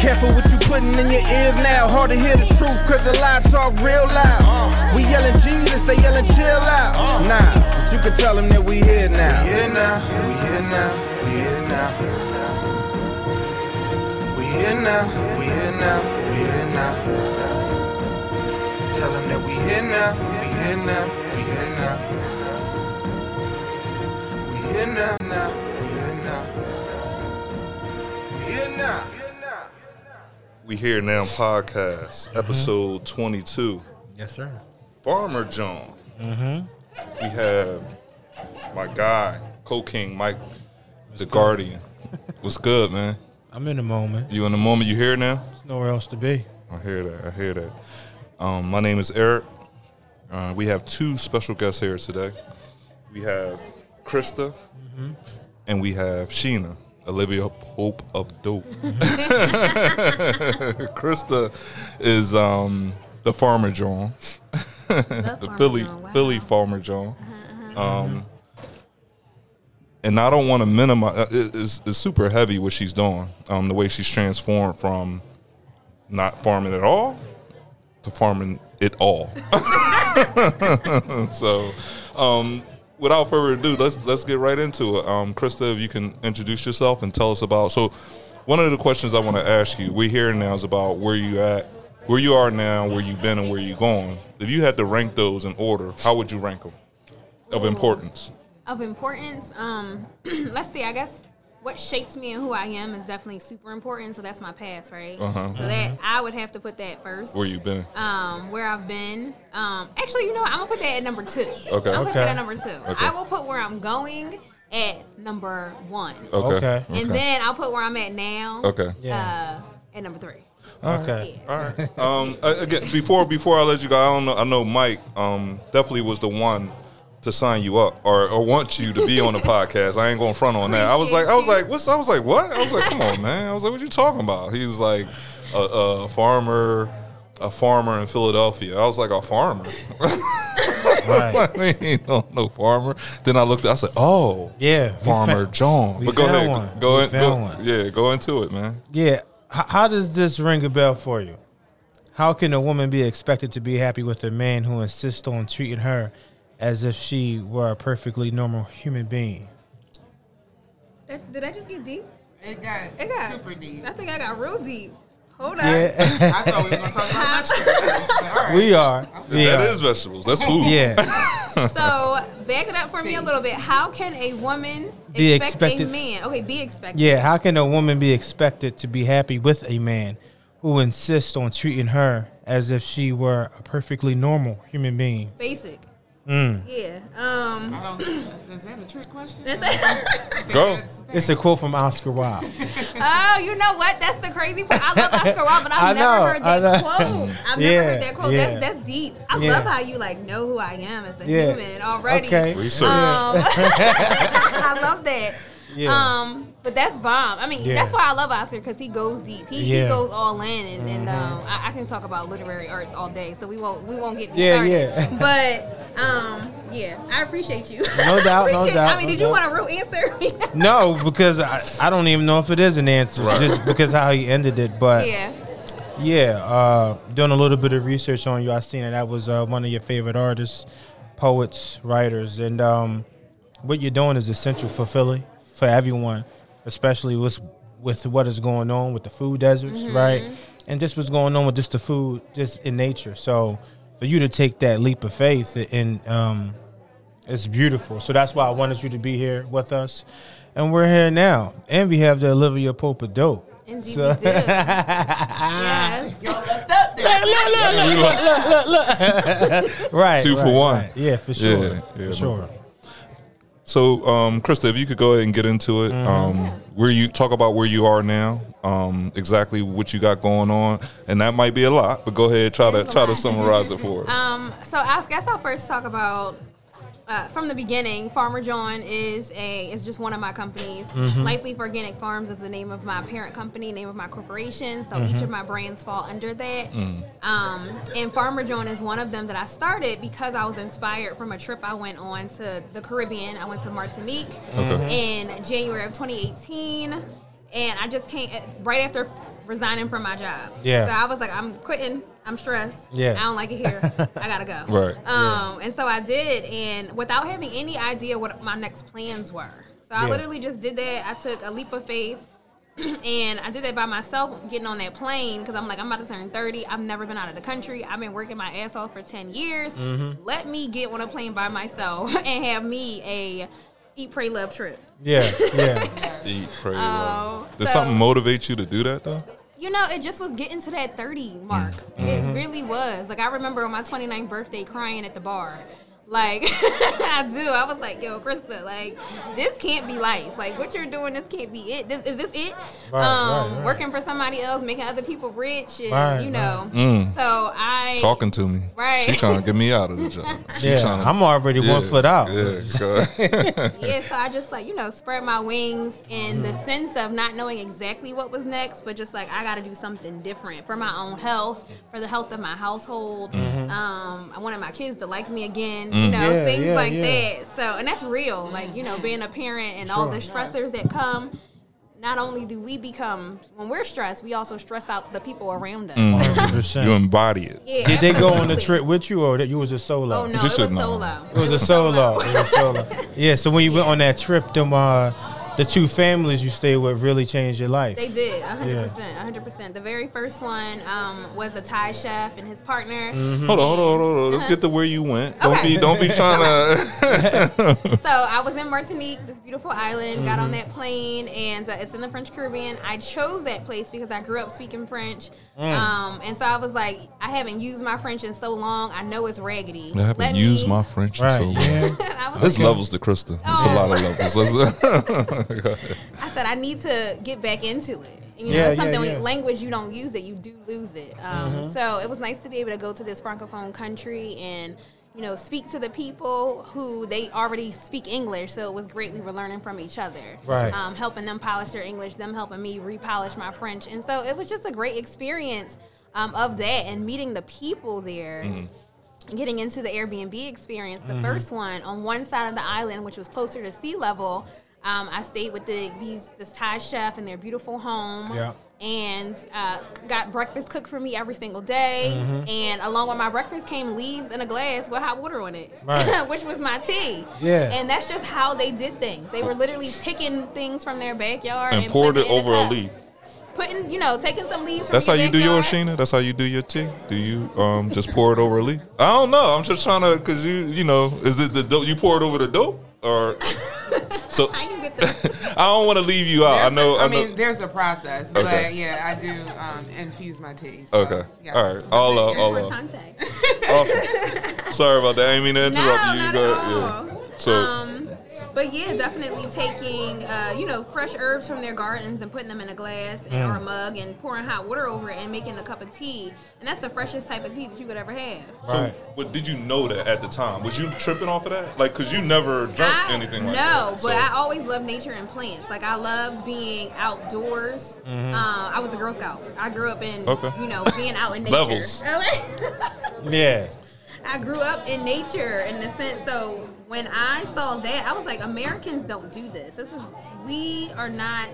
Careful what you putting in your ears now. Hard to hear the truth, cause a lie talk real loud. We yelling Jesus, they yelling chill out. Nah, but you can tell them that we here now. We here now, we here now, we here now. We here now, we here now, we here now. Tell them that we here now, we here now, we here now. We here now, now, we here now. We here now. We Here Now podcast, episode 22. Yes, sir. Farmer Jawn. Mm-hmm. We have my guy, Co King Mike, the Guardian. What's good, man? I'm in the moment. You in the moment? You here now? There's nowhere else to be. I hear that. I hear that. Um, my name is Eric. Uh, we have two special guests here today. We have Krista, and we have Sheena, Olivia Pope of Dope. Krista is um, the Farmer Jawn, the Philly Philly Farmer Jawn. Um, and I don't want to minimize. uh, It's, it's super heavy what she's doing. Um, the way she's transformed from not farming at all to farming it all. so, um, without further ado, let's let's get right into it. Um, Krista, if you can introduce yourself and tell us about. So, one of the questions I want to ask you, we're here now, is about where you at, where you are now, where you've been, and where you're going. If you had to rank those in order, how would you rank them of importance? of importance. Um, let's see. I guess what shaped me and who I am is definitely super important. So that's my past, right? Uh-huh. So that I would have to put that first. Where you've been? Um, where I've been. Um, actually, you know what? I'm gonna put that at number two. Okay. I'm gonna put that at number two. I will put where I'm going at number one, Okay. Okay. and then I'll put where I'm at now. Okay. Yeah. Uh, at number three. okay. All right. Um, again, before before I let you go, I don't know. I know Mike um, definitely was the one to sign you up or, or want you to be on the podcast. I ain't going front on that. I was like, I was like, what's? I was like, what? I was like, come on, man. I was like, what you talking about? He's like, a, a farmer, a farmer in Philadelphia. I was like, a farmer. Right. we ain't no, no farmer. Then I looked. I said, oh, Yeah. Farmer fa- Jawn. But go ahead. one. Go We in. Go, one. yeah, go into it, man. Yeah. H- how does this ring a bell for you? How can a woman be expected to be happy with a man who insists on treating her as if she were a perfectly normal human being? That, did I just get deep? It got, It got super deep. I think I got real deep. Hold up. Yeah, I thought we were going to talk about vegetables. but all right. we are. We That are. is vegetables. That's food. Yeah. So back it up for me a little bit. How can a woman Be expect expected- a man? Okay, be expected. Yeah, how can a woman be expected to be happy with a man who insists on treating her as if she were a perfectly normal human being? Basic. Mm. Yeah. Um. I don't, is that a trick question? Go. It's a quote from Oscar Wilde. oh, you know what? That's the crazy part. I love Oscar Wilde, but I've I never know, heard that quote. I've Yeah, never heard that quote. yeah. That's that's deep. I Yeah. love how you like know who I am as a Yeah. human already. Okay. Research. Um, I love that. Yeah. Um, but that's bomb. I mean, Yeah. that's why I love Oscar because he goes deep. He, he Yeah. Mm-hmm. goes all in, and, and um, I, I can talk about literary arts all day, so we won't we won't get Yeah, started. yeah. But um, yeah, I appreciate you. No doubt, no doubt, I mean, no did you doubt. want a real answer? No, because I, I don't even know if it is an answer, Right. just because how he ended it. But yeah. yeah, uh, doing a little bit of research on you, I seen that that was uh, one of your favorite artists, poets, writers, and um, what you're doing is essential for Philly, for everyone, especially with with what is going on with the food deserts, right? And just what's going on with just the food, just in nature. So for you to take that leap of faith and um, it's beautiful. So that's why I wanted you to be here with us. And we're here now. And we have the Olivia Pope of Dope. Indeed, So- we do. yes. Y'all left up there. Right. Two for one. right. Yeah, for sure. Yeah, yeah, for no sure. So, um, Krista, if you could go ahead and get into it, Mm-hmm. um, where you talk about where you are now, um, exactly what you got going on, and that might be a lot, but go ahead, try to It is a try to summarize it for us. Um, so I guess I'll first talk about uh, from the beginning. Farmer Jawn is a is just one of my companies. Mm-hmm. Life Leaf Organic Farms is the name of my parent company, name of my corporation. So Mm-hmm. each of my brands fall under that. Mm. Um, and Farmer Jawn is one of them that I started because I was inspired from a trip I went on to the Caribbean. I went to Martinique in January of 2018, and I just came right after resigning from my job. Yeah. So I was like, I'm quitting. I'm stressed. Yeah. I don't like it here. I gotta go. Right. Um, and so I did, and without having any idea what my next plans were. So I Yeah. literally just did that. I took a leap of faith. and I did that by myself, getting on that plane because I'm like, I'm about to turn 30. I've never been out of the country. I've been working my ass off for 10 years. Mm-hmm. Let me get on a plane by myself and have me a eat, pray, love trip. Yeah, yeah. Eat, pray, love. Did so- something motivate you to do that though? You know, it just was getting to that 30 mark. Mm-hmm. It really was. Like, I remember on my 29th birthday crying at the bar. Like, I do. I was like, yo, Krista, like, this can't be life. Like, what you're doing, this can't be it. This, is this it? Right, um, right, right. Working for somebody else, making other people rich, and, Right, you know. Mm. So I. Talking to me. Right. She trying to get me out of the job. She Yeah, tryna- I'm already one foot out. Yeah, yeah, so I just like, you know, spread my wings in Mm-hmm. the sense of not knowing exactly what was next, but just like I got to do something different for my own health, for the health of my household. Um, I wanted my kids to like me again, you know. Yeah, things yeah, like yeah. that. So, and that's real, like, you know, being a parent and all the Sure. stressors that come. Not only do we become, when we're stressed, we also stress out the people around us. Mm. 100%. You embody it. yeah, Did they go on the trip with you, or that you was a solo? Oh, no, it was should know. solo. It was a solo. It was solo. Yeah. So when you went on that trip, them uh, the two families you stayed with really changed your life. They did, 100%. 100%. The very first one um, was a Thai chef and his partner. Mm-hmm. Hold on, hold on, hold on, hold on. Let's get to where you went. Don't Okay. be, don't be trying to. So I was in Martinique, this beautiful island, got Mm-hmm. on that plane, and uh, it's in the French Caribbean. I chose that place because I grew up speaking French. Mm. Um, and so I was like, I haven't used my French in so long. I know it's raggedy. I haven't Let used me- my French in Right. so long. Yeah. I, was There's like, levels to Krista. It's a Oh. lot of levels. I said I need to get back into it. And, you know, Yeah, it's something yeah, yeah. Mm-hmm. language you don't use it, you do lose it. Um, So it was nice to be able to go to this francophone country and you know speak to the people who they already speak English. So it was great. We were learning from each other, Right. Um, helping them polish their English, them helping me repolish my French, and so it was just a great experience um, of that and meeting the people there getting into the Airbnb experience, Mm-hmm. the first one on one side of the island, which was closer to sea level, um, I stayed with the these this Thai chef in their beautiful home. Yeah. And uh, got breakfast cooked for me every single day. Mm-hmm. And along with my breakfast came leaves in a glass with hot water on it, Right. which was my tea. Yeah. And that's just how they did things. They were literally picking things from their backyard and, and poured it putting in over a cup. leaf. Putting, you know, taking some leaves. From That's how your you do yours, backyard. Sheena. That's how you do your tea. Do you um just pour it over a leaf? I don't know. I'm just trying to, cause you you know, is it the dope? You pour it over the dope, or so? How you get the I don't want to leave you out. I know. a- I, I know. mean, there's a process, Okay. but yeah, I do um, infuse my tea. So, Okay. yes. All right. All uh, all More contact? awesome. Sorry about that. I didn't mean to interrupt no, you. not Go at all. Yeah. So um, but yeah, definitely taking uh, you know fresh herbs from their gardens and putting them in a glass and, or a mug and pouring hot water over it and making a cup of tea, and that's the freshest type of tea that you could ever have. So, Right. but did you know that at the time? Was you tripping off of that? Like, cause you never drank I- anything like that. no, that. but So- I always loved nature and plants. Like I loved being outdoors. Uh, I was a Girl Scout. I grew up in Okay. you know being out in nature. Levels. Yeah. I grew up in nature in the sense. So when I saw that, I was like, Americans don't do this. This is we are not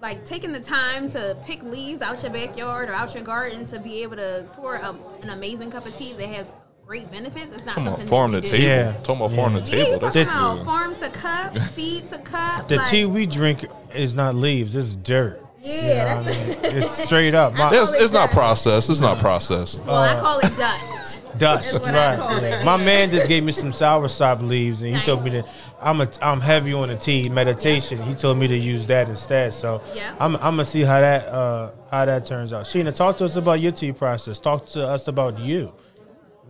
like taking the time to pick leaves out your backyard or out your garden to be able to pour um, an amazing cup of tea that has great benefits. It's not Talking something about farm to table. Yeah. Talking about farm to table. you That's talking about good. farms to cup, seeds to cup. The like, tea we drink is not leaves. It's dirt. Yeah, I that's mean, it's straight up. My, It's, it's not processed. It's not processed. well, I call it dust. dust, That's what I call right? it, My man just gave me some soursop leaves, and he told me Nice. that I'm a I'm heavy on the tea meditation. He told me to use that instead. So Yeah. I'm I'm gonna see how that uh, how that turns out. Sheena, talk to us about your tea process. Talk to us about you.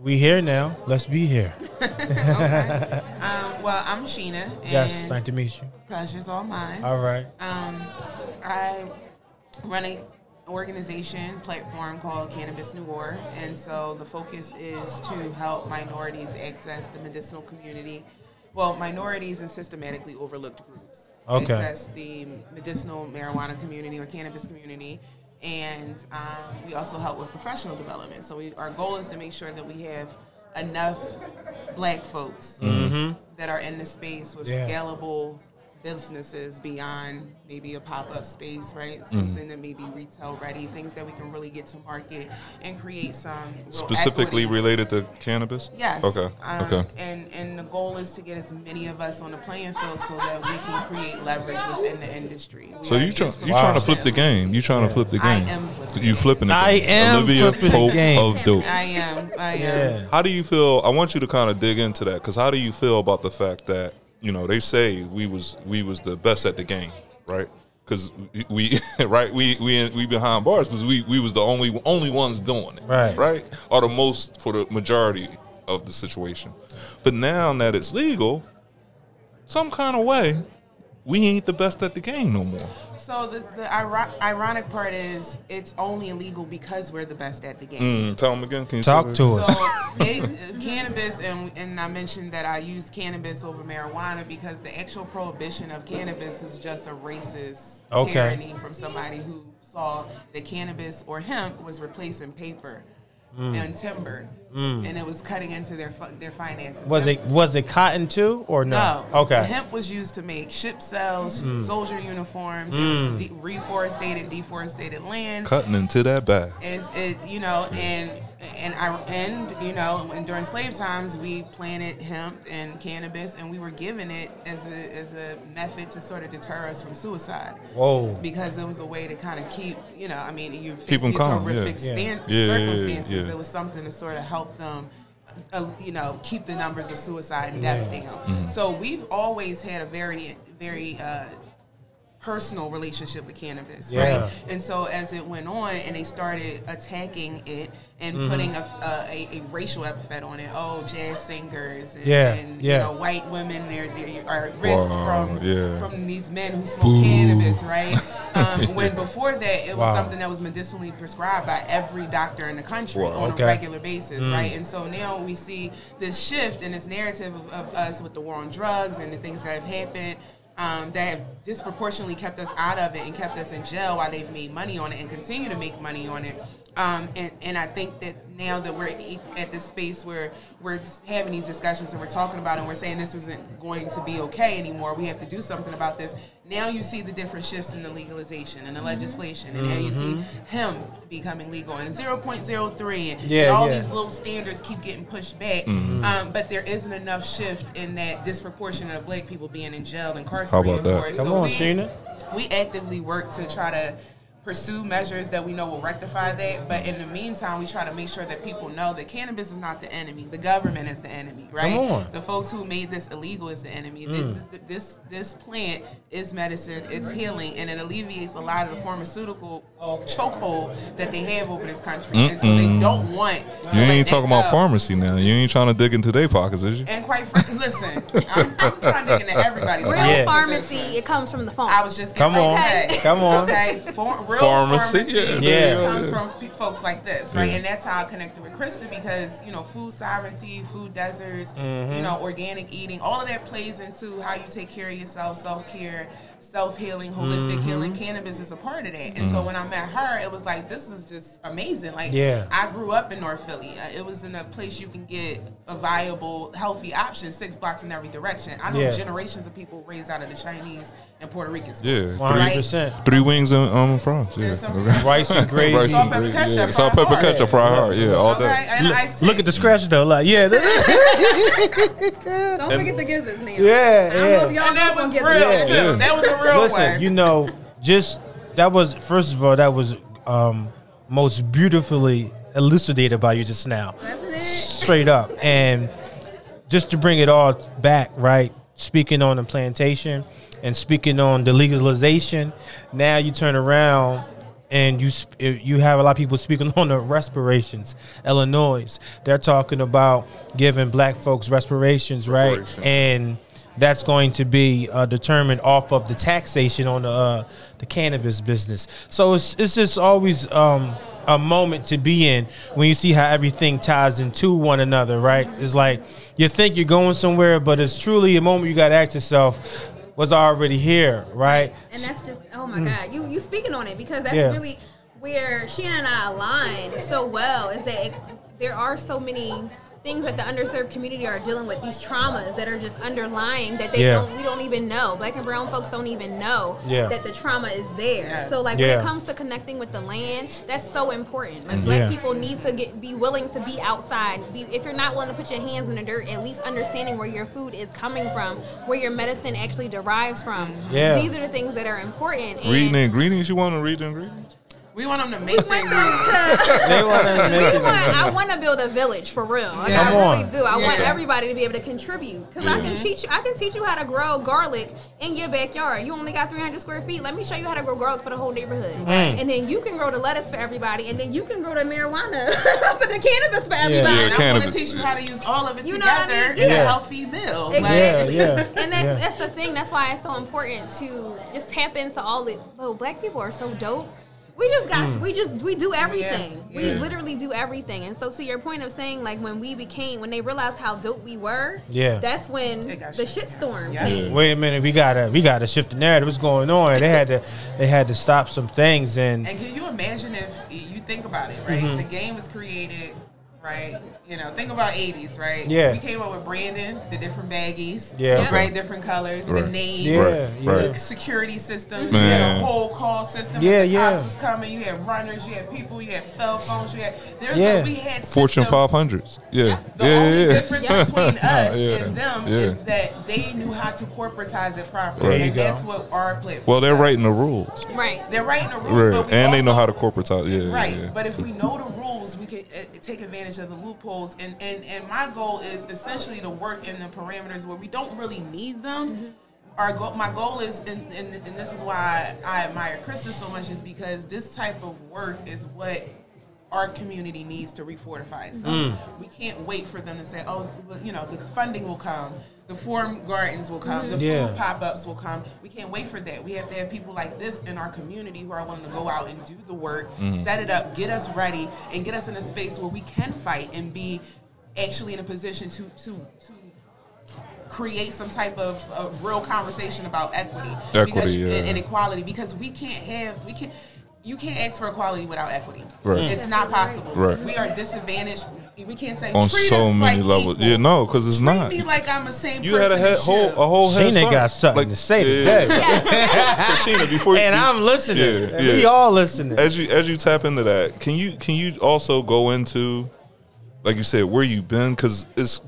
We here now. Let's be here. Um, well, I'm Sheena. And Yes, nice to meet you. Pleasure's all mine. All right. Um, I run a organization platform called Cannabis Noir, and so the focus is to help minorities access the medicinal community. Well, minorities and systematically overlooked groups Okay. access the medicinal marijuana community or cannabis community, and um, we also help with professional development. So we, our goal is to make sure that we have enough black folks that are in the space with Yeah. scalable businesses beyond maybe a pop up space, right? Something that may be retail ready, things that we can really get to market and create some real Specifically equity. related to cannabis? Yes. Okay. Um, okay. And and the goal is to get as many of us on the playing field so that we can create leverage within the industry. We So you try, you disproportionately- trying to flip the game? You trying to flip the I game? am flipping You flipping the I am Olivia flipping the Pope game. of dope. I am. I am. Yeah. How do you feel? I want you to kind of dig into that because how do you feel about the fact that you know they say we was we was the best at the game, right? Because we right we we we behind bars because we we was the only only ones doing it, Right. Right, or the most for the majority of the situation. But now that it's legal, some kind of way, we ain't the best at the game no more. So the, the iro- ironic part is it's only illegal because we're the best at the game. Mm, tell them again. Can you Talk to that? us. So it, uh, cannabis, and, and I mentioned that I used cannabis over marijuana because the actual prohibition of cannabis is just a racist Okay. tyranny from somebody who saw that cannabis or hemp was replacing paper Mm. and timber, and it was cutting into their their finances. Was it was it cotton too or no? No. Okay. The hemp was used to make ship cells, Mm. soldier uniforms, and de- reforested, deforested land. Cutting into that bag. Is it you know and and I and you know and during slave times we planted hemp and cannabis and we were given it as a as a method to sort of deter us from suicide. Whoa. Because it was a way to kind of keep you know I mean you Keep 'em these calm, horrific yeah. stan- Yeah, yeah, yeah, circumstances. yeah. It was something to sort of help them. Uh, you know, keep the numbers of suicide and death down. Mm-hmm. So we've always had a very, very uh, personal relationship with cannabis, Yeah. right? And so as it went on, and they started attacking it and Mm-hmm. putting a, a, a, a racial epithet on it. Oh, jazz singers and, Yeah, and yeah. you know white women they're, they are at risk Wow, from yeah. from these men who smoke cannabis, right? Um, when before that it was Wow. something that was medicinally prescribed by every doctor in the country Wow. on Okay. a regular basis, Mm. right? And so now we see this shift in this narrative of, of us with the war on drugs and the things that have happened. Um, that have disproportionately kept us out of it and kept us in jail while they've made money on it and continue to make money on it. Um, and, and I think that now that we're at this space where we're having these discussions and we're talking about it and we're saying this isn't going to be okay anymore, we have to do something about this. Now you see the different shifts in the legalization and the mm-hmm. legislation, and now you see mm-hmm. hemp becoming legal and 0.03, and, Yeah, and all yeah. these little standards keep getting pushed back. Mm-hmm. Um, but there isn't enough shift in that disproportionate of black people being in jail, and incarcerated How about that? for it. Come so on, we, Sheena. we actively work to try to pursue measures that we know will rectify that. But in the meantime, we try to make sure that people know that cannabis is not the enemy. The government is the enemy, right? Come on. Mm. The folks who made this illegal is the enemy. This is the, this this plant is medicine. It's healing, and it alleviates a lot of the pharmaceutical chokehold that they have over this country. And so they don't want. You ain't that talking about go. pharmacy now. You ain't trying to dig into their pockets, is you? And quite frankly, listen, I'm, I'm trying to dig into everybody's. Real. Yeah. pharmacy, it comes from the phone. I was just Come getting on. ready to. Come on. Okay, For, real Pharmacy, pharmacy, yeah. Yeah. comes from folks like this, right? Yeah. And that's how I connected with Krista because you know, food sovereignty, food deserts, you know, organic eating, all of that plays into how you take care of yourself, self care, self healing, holistic healing. Cannabis is a part of that. And so when I met her, it was like this is just amazing. Like Yeah. I grew up in North Philly. Uh, It was in a place you can get a viable, healthy option, six blocks in every direction. I know Yeah. generations of people raised out of the Chinese and Puerto Rican school. Yeah, One hundred percent. three wings and um fries. Yeah, There's some- okay. Rice and gravy. Rice Salt, and pepper, gravy. ketchup, Yeah, salt, pepper, hard. ketchup, fried hard. Yeah, all Okay, day. and iced tea. Look at the scratch though, like yeah, Don't forget the gizzards now. yeah, I don't know if yeah. y'all And that know was if real Yeah. too. Yeah. That was a real Listen, one. you know, just that was first of all that was um, most beautifully elucidated by you just now, Wasn't it? straight up, and just to bring it all back, right? Speaking on the plantation and speaking on the legalization, now you turn around and you you have a lot of people speaking on the respirations. Illinois, they're talking about giving black folks respirations, right? And that's going to be uh, determined off of the taxation on the uh, the cannabis business. So it's it's just always um, a moment to be in when you see how everything ties into one another, right? It's like you think you're going somewhere, but it's truly a moment you got to ask yourself, was already here, right? And that's just oh my god, you you speaking on it because that's Yeah. really where Shannon and I align so well is that it, there are so many things that the underserved community are dealing with, these traumas that are just underlying that they Yeah. don't we don't even know. Black and brown folks don't even know Yeah. that the trauma is there. Yes. So like when it comes to connecting with the land, that's so important. Like black Yeah. people need to get be willing to be outside. Be, if you're not willing to put your hands in the dirt, at least understanding where your food is coming from, where your medicine actually derives from. Yeah. These are the things that are important. And Reading the ingredients. You want to read the ingredients? We want them to make we the want them to They want to make we it. want, I want to build a village for real. Like, Yeah. I Come really on. do. I want everybody to be able to contribute because I can teach you. I can teach you how to grow garlic in your backyard. You only got 300 square feet. Let me show you how to grow garlic for the whole neighborhood, Mm. and then you can grow the lettuce for everybody, and then you can grow the marijuana for the cannabis for everybody. Yeah, And I want to teach you how to use all of it You know what I together mean? in Yeah. a healthy meal. Exactly. Yeah, yeah, And that's yeah. that's the thing. That's why it's so important to just tap into all the. Oh, black people are so dope. We just got. Mm. We just we do everything. Yeah, We yeah. literally do everything. And so to your point of saying like when we became when they realized how dope we were. Yeah. That's when the shit. shitstorm Yeah. came. Wait a minute, we gotta we gotta shift the narrative. What's going on? They had to they had to stop some things and And can you imagine if you think about it, right? Mm-hmm. The game was created, right? You know, think about 80s, right? Yeah. We came up with Brandon, the different baggies, Yeah. Yeah. right? Different colors, the Right. names, Yeah, Right, yeah. right. the security systems. Man. You had a whole call system. Yeah, the yeah. cops was coming. You had runners. You had people. You had cell phones. You had there's Yeah. a, we had Fortune systems 500s. Yeah. the Yeah, only yeah, yeah. difference between us Yeah. and them Yeah. is that they knew how to corporatize it properly, There you and go. that's what our platform. Well, they're does. writing the rules. Right. They're writing the rules, Right. but we And they know how to corporatize. Yeah. Right, Yeah. but if we know the rules, we can uh, take advantage of the loopholes. And, and and my goal is essentially to work in the parameters where we don't really need them. Mm-hmm. Our goal, my goal is, and, and, and this is why I admire Krista so much, is because this type of work is what our community needs to refortify itself. Mm. We can't wait for them to say, oh, well, you know, the funding will come, the forum gardens will come, the Yeah. food pop-ups will come. We can't wait for that. We have to have people like this in our community who are willing to go out and do the work, mm-hmm. set it up, get us ready, and get us in a space where we can fight and be actually in a position to to to create some type of, of real conversation about equity, Equity, because, yeah. and, and equality because we can't have we can't you can't ask for equality without equity. Right. It's mm. not possible. Right. We are disadvantaged. We can't say On treat so us many like levels. equals. Yeah, no, 'cause it's Treat not. me like I'm the same You person. had a head, whole should. a whole head Sheena start. got something to say today. So Sheena, before you, And I'm listening. Yeah, And We all listening. as you as you tap into that, can you can you also go into, like you said, where you've been? Because it's,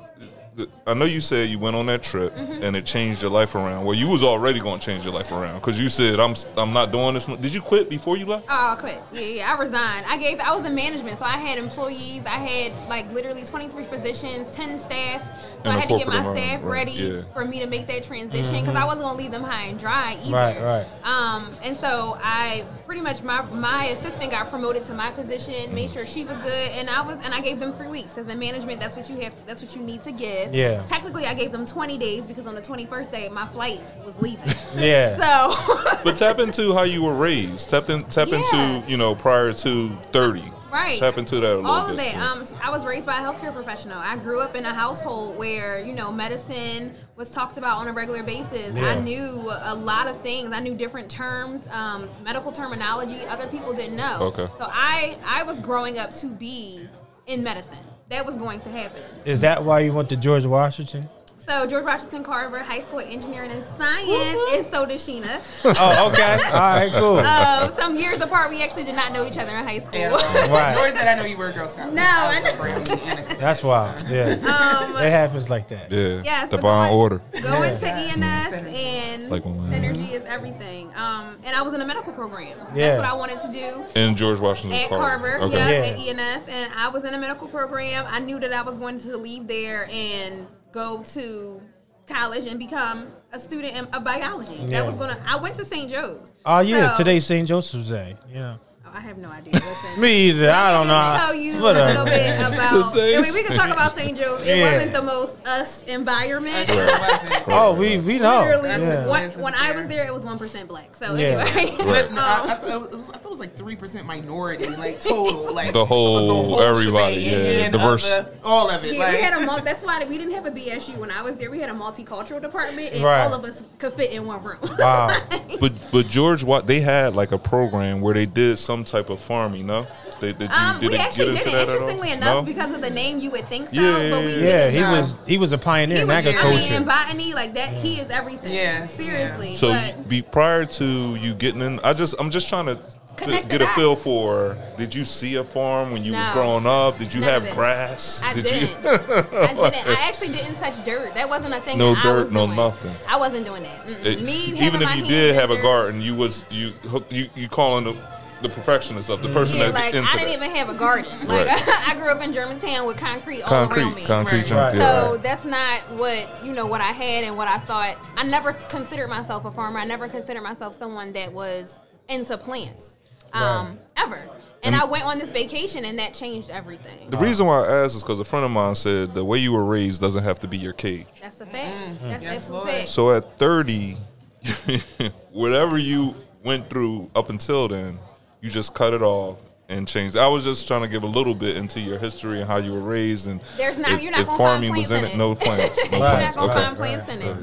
I know you said you went on that trip Mm-hmm. and it changed your life around. Well, you was already going to change your life around because you said I'm I'm not doing this. Did you quit before you left? Oh, I quit. Yeah, yeah. I resigned. I gave. I was in management, so I had employees. I had like literally 23 positions, 10 staff. So In I had to get my corporate staff right, ready yeah. for me to make that transition because I wasn't gonna leave them high and dry either. Right, right. Um, and so I pretty much my my assistant got promoted to my position, made sure she was good, and I was and I gave them three weeks because in management that's what you have. To, that's what you need to give. Yeah. Technically, I gave them 20 days because on the 21st day my flight was leaving. Yeah. So. But tap into how you were raised. Tap in, tap Yeah. into you know prior to thirty. Right. Tap into that a little All bit. of that. yeah. Um, I was raised by a healthcare professional. I grew up in a household where you know medicine was talked about on a regular basis. Yeah. I knew a lot of things. I knew different terms, um, medical terminology other people didn't know. Okay. So I I was growing up to be in medicine. That was going to happen. Is that why you went to George Washington? So George Washington Carver High School Engineering and Science, and so did Sheena. Oh, okay. All right, cool. Uh, some years apart, we actually did not know each other in high school. Yeah. Right. Nor did I know you were a Girl Scout. No, I was I- a Brownie That's wild. Yeah. Um, It happens like that. yeah. Yes, we're Divine going- order. Go Yeah. into ENS and Like when- synergy is everything. Um, and I was in a medical program. Yeah. That's what I wanted to do. In George Washington. At Carver, Okay. yeah, Yeah. at ENS, and I was in a medical program. I knew that I was going to leave there and go to college and become a student in, of biology. Yeah. That was gonna. I went to St. Joe's. Oh yeah, So- today's St. Joseph's Day. Yeah. I have no idea. Listen. Me either. I don't know. Let tell you Whatever. a little bit about. I mean, we can talk about St. Joe. It Yeah. wasn't the most us environment. Oh, we we know. Literally, Yeah. when, when I was there, it was one percent black. So Yeah. anyway, Right. No, I, I, um, thought it was, I thought it was like three percent minority, like total, like The whole- everybody, shebang, yeah, and diverse. other- all of it. yeah, like, we had a mul- that's why we didn't have a BSU when I was there. We had a multicultural department, and Right. all of us could fit in one room. Wow. But but George, what they had like a program where they did some some type of farming. No, they, did you, Um, did we actually get did into it. that at all? Interestingly enough, No? because of the name, you would think so, Yeah, but we yeah, didn't. Yeah, he No. was he was a pioneer He in was, I mean, agriculture. in botany, like that, he is everything. Yeah, seriously. So be prior to you getting in, I just I'm just trying to Connect get the a feel for. Did you see a farm when you was growing up? Did you None have grass? I Did didn't. you? I didn't. I actually didn't touch dirt. That wasn't a thing. No that I was dirt, no doing. nothing. I wasn't doing that. It- Me, even if you did in have a garden, you was you hook- you you calling the the perfectionist of the person Yeah, that like into I didn't that. even have a garden. Like Right. I grew up in Germantown with concrete all around me. concrete Right. junk. Right. yeah. So that's not what you know what I had and what I thought. I never considered myself a farmer. I never considered myself someone that was into plants, um, ever. And, And- I went on this vacation and that changed everything. The reason why I asked is because a friend of mine said the way you were raised doesn't have to be your cage. That's a fact. Mm. That's Yes, absolute Lord. fact. So at 30, whatever you went through up until then, you just cut it off and changed. I was just trying to give a little bit into your history and how you were raised and There's not. if, you're not if farming was in in it. it. No plants. No you're not plants. gonna Okay. find plants in it.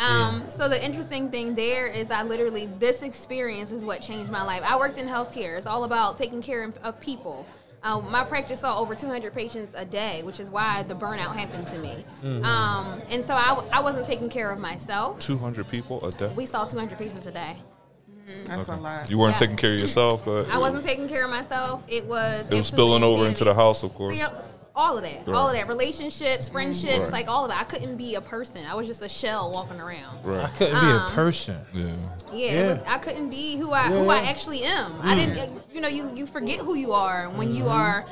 Um, so the interesting thing there is I literally this experience is what changed my life. I worked in healthcare. It's all about taking care of- of people. Uh, my practice saw over 200 patients a day, which is why the burnout happened to me. Mm-hmm. Um, and so I, I wasn't taking care of myself. 200 people a day. We saw 200 patients a day. Mm-hmm. That's a lot. You weren't Yeah. taking care of yourself, but I wasn't taking care of myself. It was it was spilling over into the house, of course. All of that, all of that, relationships, mm-hmm. friendships, Right. like all of it. I couldn't be a person. I was just a shell walking around. I couldn't be a Um, person. Yeah. Yeah, Yeah. It was, I couldn't be who I who I actually am. I mm. didn't. You know, you you forget who you are when you mm-hmm. are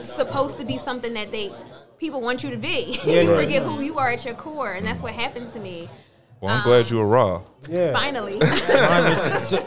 supposed to be something that they people want you to be. Yeah, you right. forget who you are at your core, and that's what happened to me. Well, I'm glad you arrived. Yeah. Finally, So,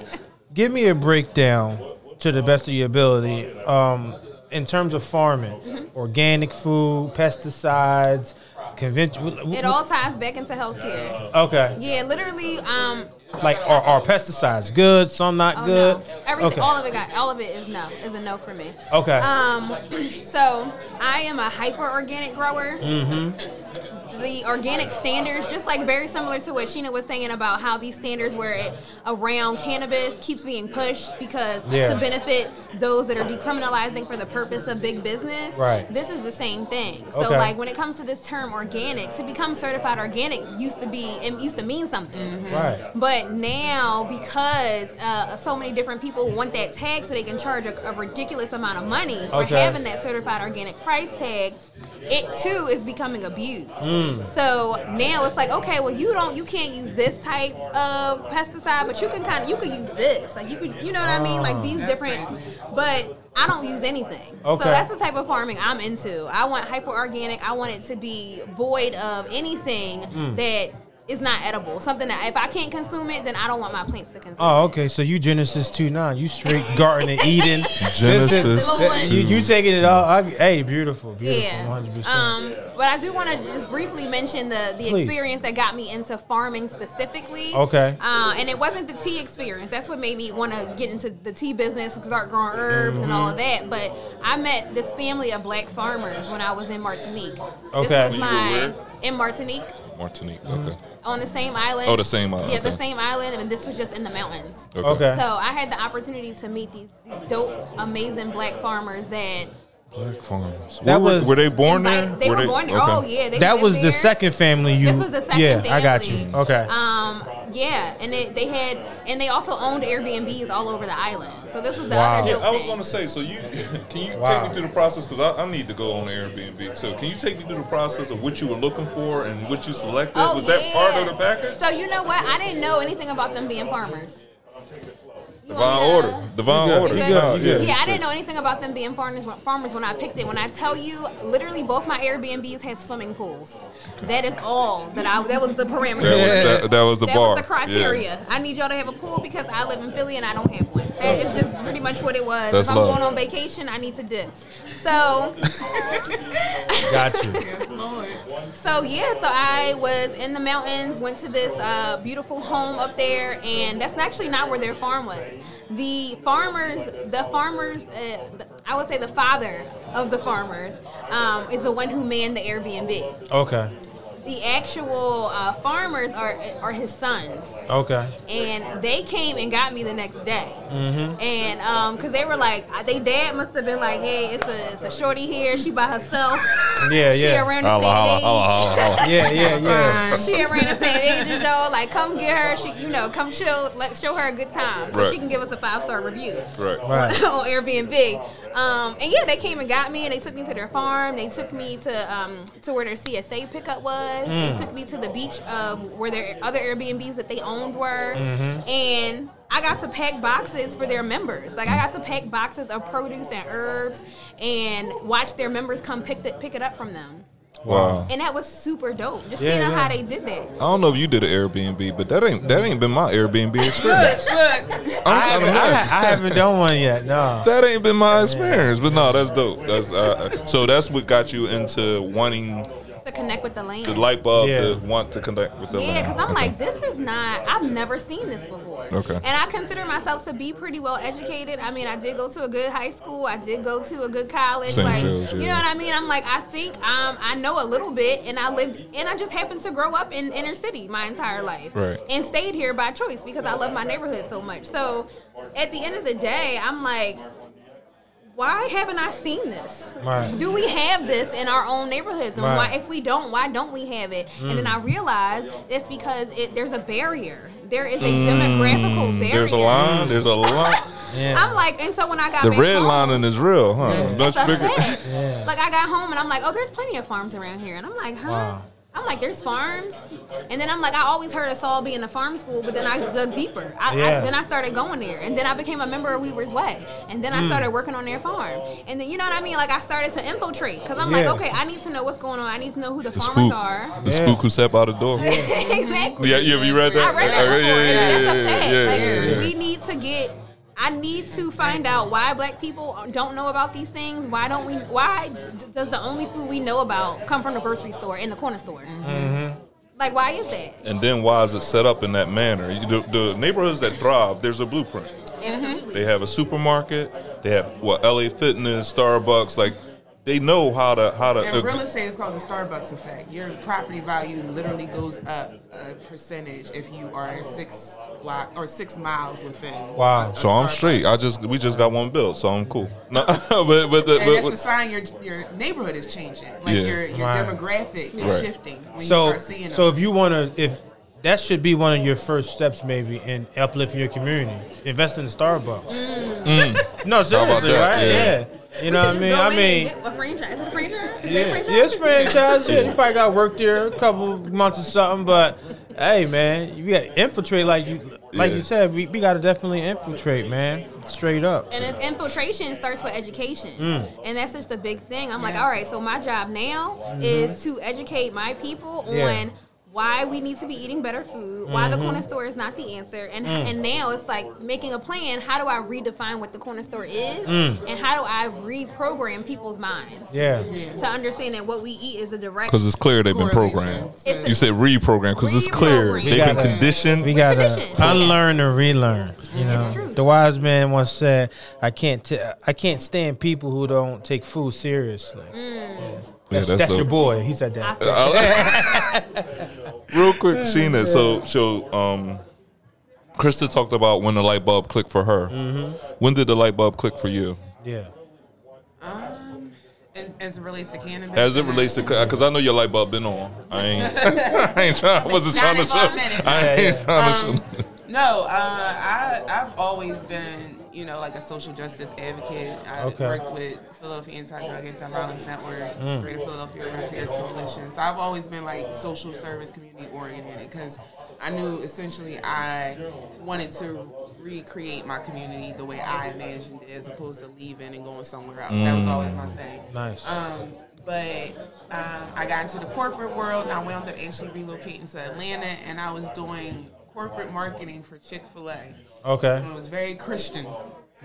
give me a breakdown to the best of your ability um, in terms of farming, Mm-hmm. organic food, pesticides, conventional. it all ties back into healthcare. Okay. Yeah, literally. Um, Like, are, are pesticides good? Some not oh good. no, everything, Okay. all of it got, all of it is no, is a no for me. Okay. Um, so I am a hyper organic grower. Mm-hmm. The organic standards, just like very similar to what Sheena was saying about how these standards were around cannabis keeps being pushed because Yeah. to benefit those that are decriminalizing for the purpose of big business. Right. This is the same thing. So Okay. like when it comes to this term organic, to become certified organic used to be it used to mean something. Right. But now, because uh, so many different people want that tag so they can charge a, a ridiculous amount of money for having that certified organic price tag, it too is becoming abused. Mm. So now it's like, okay, well, you don't, you can't use this type of pesticide, but you can kind of, you could use this, like you could, you know what I mean, like these That's different. But I don't use anything. Okay. So that's the type of farming I'm into. I want hyper organic. I want it to be void of anything Mm. that is not edible. Something that if I can't consume it, then I don't want my plants to consume. Oh, okay. So you Genesis two nine. You straight Garden and Eden. Genesis This is- two. you you taking it all. I, hey, beautiful, beautiful, Yeah. one hundred percent. Um, but I do want to just briefly mention the the Please. experience that got me into farming specifically. Okay. Uh, and it wasn't the tea experience. That's what made me want to get into the tea business, start growing herbs and Mm-hmm. all of that. But I met this family of black farmers when I was in Martinique. Okay. This was my in Martinique Martinique. Mm-hmm. Okay. on the same island. Oh, the same island, Yeah, the same island, and this was just in the mountains. Okay. Okay. So I had the opportunity to meet these, these dope, amazing black farmers that Black farmers. That were, was- were they born there? invite- They were, born there. okay. Oh yeah, they that lived was the second family you. This was the second yeah, family. I got you. Okay. Um, yeah, and it, they had, and they also owned Airbnbs all over the island. So this was the Wow. other Yeah, dope I was going to say. So you can you Wow. take me through the process because I, I need to go on Airbnb. So can you take me through the process of what you were looking for and what you selected? Oh, was that part of the package? So you know what? I didn't know anything about them being farmers. You want Divine order. Divine You order. you you. Yeah, I didn't know anything about them being farmers farmers when I picked it. When I tell you, literally both my Airbnbs had swimming pools. That is all that I. That was the parameter. That, Yeah. was, that, that was the that bar. was the criteria. I need y'all to have a pool because I live in Philly and I don't have one. That is just pretty much what it was. That's if I'm love. going on vacation, I need to dip. So, got you. So yeah. So I was in the mountains, went to this uh, beautiful home up there, and that's actually not where their farm was. The farmers, the farmers, uh, the, I would say the father of the farmers um, is the one who manned the Airbnb. Okay. The actual uh, farmers are are his sons. Okay. And they came and got me the next day. Mm-hmm. And um, cause they were like, uh, they dad must have been like, hey, it's a it's a shorty here. She by herself. Yeah, yeah. She yeah. around the Holla, same holla, age. holla, holla, holla. Yeah, yeah, yeah. She around the same age as y'all. Like, come get her. She, you know, come chill. Like, show her a good time so Right. she can give us a five star review Right. Right. on Airbnb. Um, and yeah, they came and got me, and they took me to their farm. They took me to um, to where their CSA pickup was. They took me to the beach um, where their other Airbnbs that they owned were, and. I got to pack boxes for their members. Like I got to pack boxes of produce and herbs, and watch their members come pick it pick it up from them. Wow. And that was super dope. Just Yeah, seeing yeah. how they did that. I don't know if you did an Airbnb, but that ain't that ain't been my Airbnb experience. Look, I I'm, haven't, I'm I, not- I haven't done one yet. No. that ain't been my experience, but no, that's dope. That's uh, so that's what got you into wanting To connect with the land. the light bulb Yeah. to want to connect with the Yeah, land. because I'm Okay. like, this is not. I've never seen this before. Okay. And I consider myself to be pretty well educated. I mean, I did go to a good high school. I did go to a good college. St. like, Joe's, you yeah. know what I mean? I'm like, I think um, I know a little bit, and I lived, and I just happened to grow up in inner city my entire life, Right. And stayed here by choice because I love my neighborhood so much. So, at the end of the day, I'm like. Why haven't I seen this? Right. Do we have this in our own neighborhoods? And Right. why, if we don't, why don't we have it? And then I Mm. realized it's because it, there's a barrier. There is a demographical barrier. Mm, There's a line. There's a line. Yeah. I'm like, and so when I got The back red home, lining is real, huh? it's Much bigger. Yeah. Like I got home and I'm like, oh, there's plenty of farms around here, and I'm like, huh? Wow. I'm like, there's farms, and then I'm like, I always heard of Saul being a farm school, but then I dug deeper. I, Yeah. I, then I started going there, and then I became a member of Weaver's Way, and then. I hmm. started working on their farm, and then you know what I mean? Like I started to infiltrate because I'm Yeah. like, okay, I need to know what's going on. I need to know who the, The farmers spook. are. The Yeah. spook who sat by the door. exactly. Yeah, yeah, you read that? I read that Yeah, yeah, yeah, yeah, like, yeah, yeah. we need to get. I need to find out why black people don't know about these things. Why don't we? Why d- does the only food we know about come from the grocery store and the corner store? Mm-hmm. Like, why is that? And then why is it set up in that manner? The, the neighborhoods that thrive, there's a blueprint. Absolutely. They have a supermarket. They have what LA Fitness, Starbucks. Like they know how to how to. In uh, real estate, it's called the Starbucks effect. Your property value literally goes up a percentage if you are six block or six miles within. Wow. a- a so I'm straight. I just we just got one built, so I'm cool. No, but but the, And but, that's a sign your your neighborhood is changing. Like Yeah. your your Right. demographic is Right. shifting when you So, start seeing so them. if you want to, if that should be one of your first steps, maybe in uplifting your community, invest in Starbucks. Mm. Mm. No, seriously, that? right? Yeah. Yeah. You know what I mean? I mean, a franchise. Is it a franchise? Is it a yeah, franchise? yes, franchise. Yeah, you probably got work there a couple months or something, but hey, man, you got to infiltrate like you, like Yeah. you said. We, we got to definitely infiltrate, man, straight up. And it's infiltration starts with education. Mm. And that's just the big thing. I'm like, all right, so my job now is to educate my people Mm-hmm. Yeah. on why we need to be eating better food, why Mm-hmm. the corner store is not the answer. And Mm. and now it's like making a plan, how do I redefine what the corner store is? Mm. And how do I reprogram people's minds? Yeah. yeah. To understand that what we eat is a direct because it's clear they've been programmed. A- You said reprogram because it's clear Reprogram. they've been gotta- conditioned. We gotta unlearn and relearn. You know, the wise man once said, "I can't, t- I can't stand people who don't take food seriously." Yeah, That's, that's that's your boy. He said that. said, Real quick, Sheena. So, so, um, Krista talked about when the light bulb clicked for her. Mm-hmm. When did the light bulb click for you? Yeah. Um, and as it relates to cannabis, As it relates to, because I know your light bulb been on. I ain't, I ain't trying. I wasn't trying to show. for a minute. I ain't trying to Um, show. No, uh, I I've always been you know like a social justice advocate. I Okay. worked with Philadelphia Anti-Drug Anti-Violence Network, Greater Philadelphia Urban Affairs Coalition. So I've always been like social service, community oriented because I knew essentially I wanted to recreate my community the way I imagined it, as opposed to leaving and going somewhere else. That was always my thing. Nice. Um, but um, I got into the corporate world and I wound up actually relocating to Atlanta and I was doing corporate marketing for Chick fil A. Okay. And it was very Christian.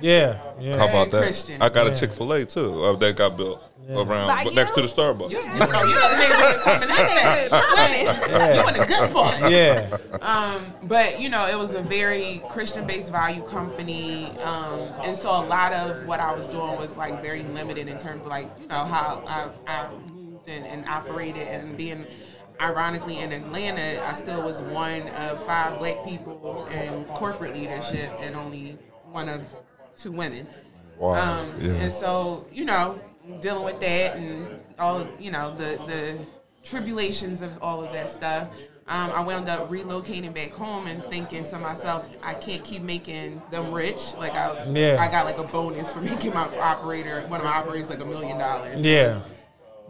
Yeah. How Yeah. Very about that? Christian. I got Yeah. a Chick Fil A too. Uh, that got built around, but next to the Starbucks. You, you know, you know the neighborhood coming in. Yeah. You in the good part. Yeah. Um, but you know, it was a very Christian-based value company, um, and so a lot of what I was doing was like very limited in terms of like you know how I, I moved and, and operated and being. Ironically, in Atlanta, I still was one of five black people in corporate leadership and only one of two women. Wow. Um, yeah. And so, you know, dealing with that and all of, you know, the, the tribulations of all of that stuff. Um, I wound up relocating back home and thinking to myself, I can't keep making them rich. Like I, Yeah. I got like a bonus for making my operator, one of my operators, like a million dollars. Yeah.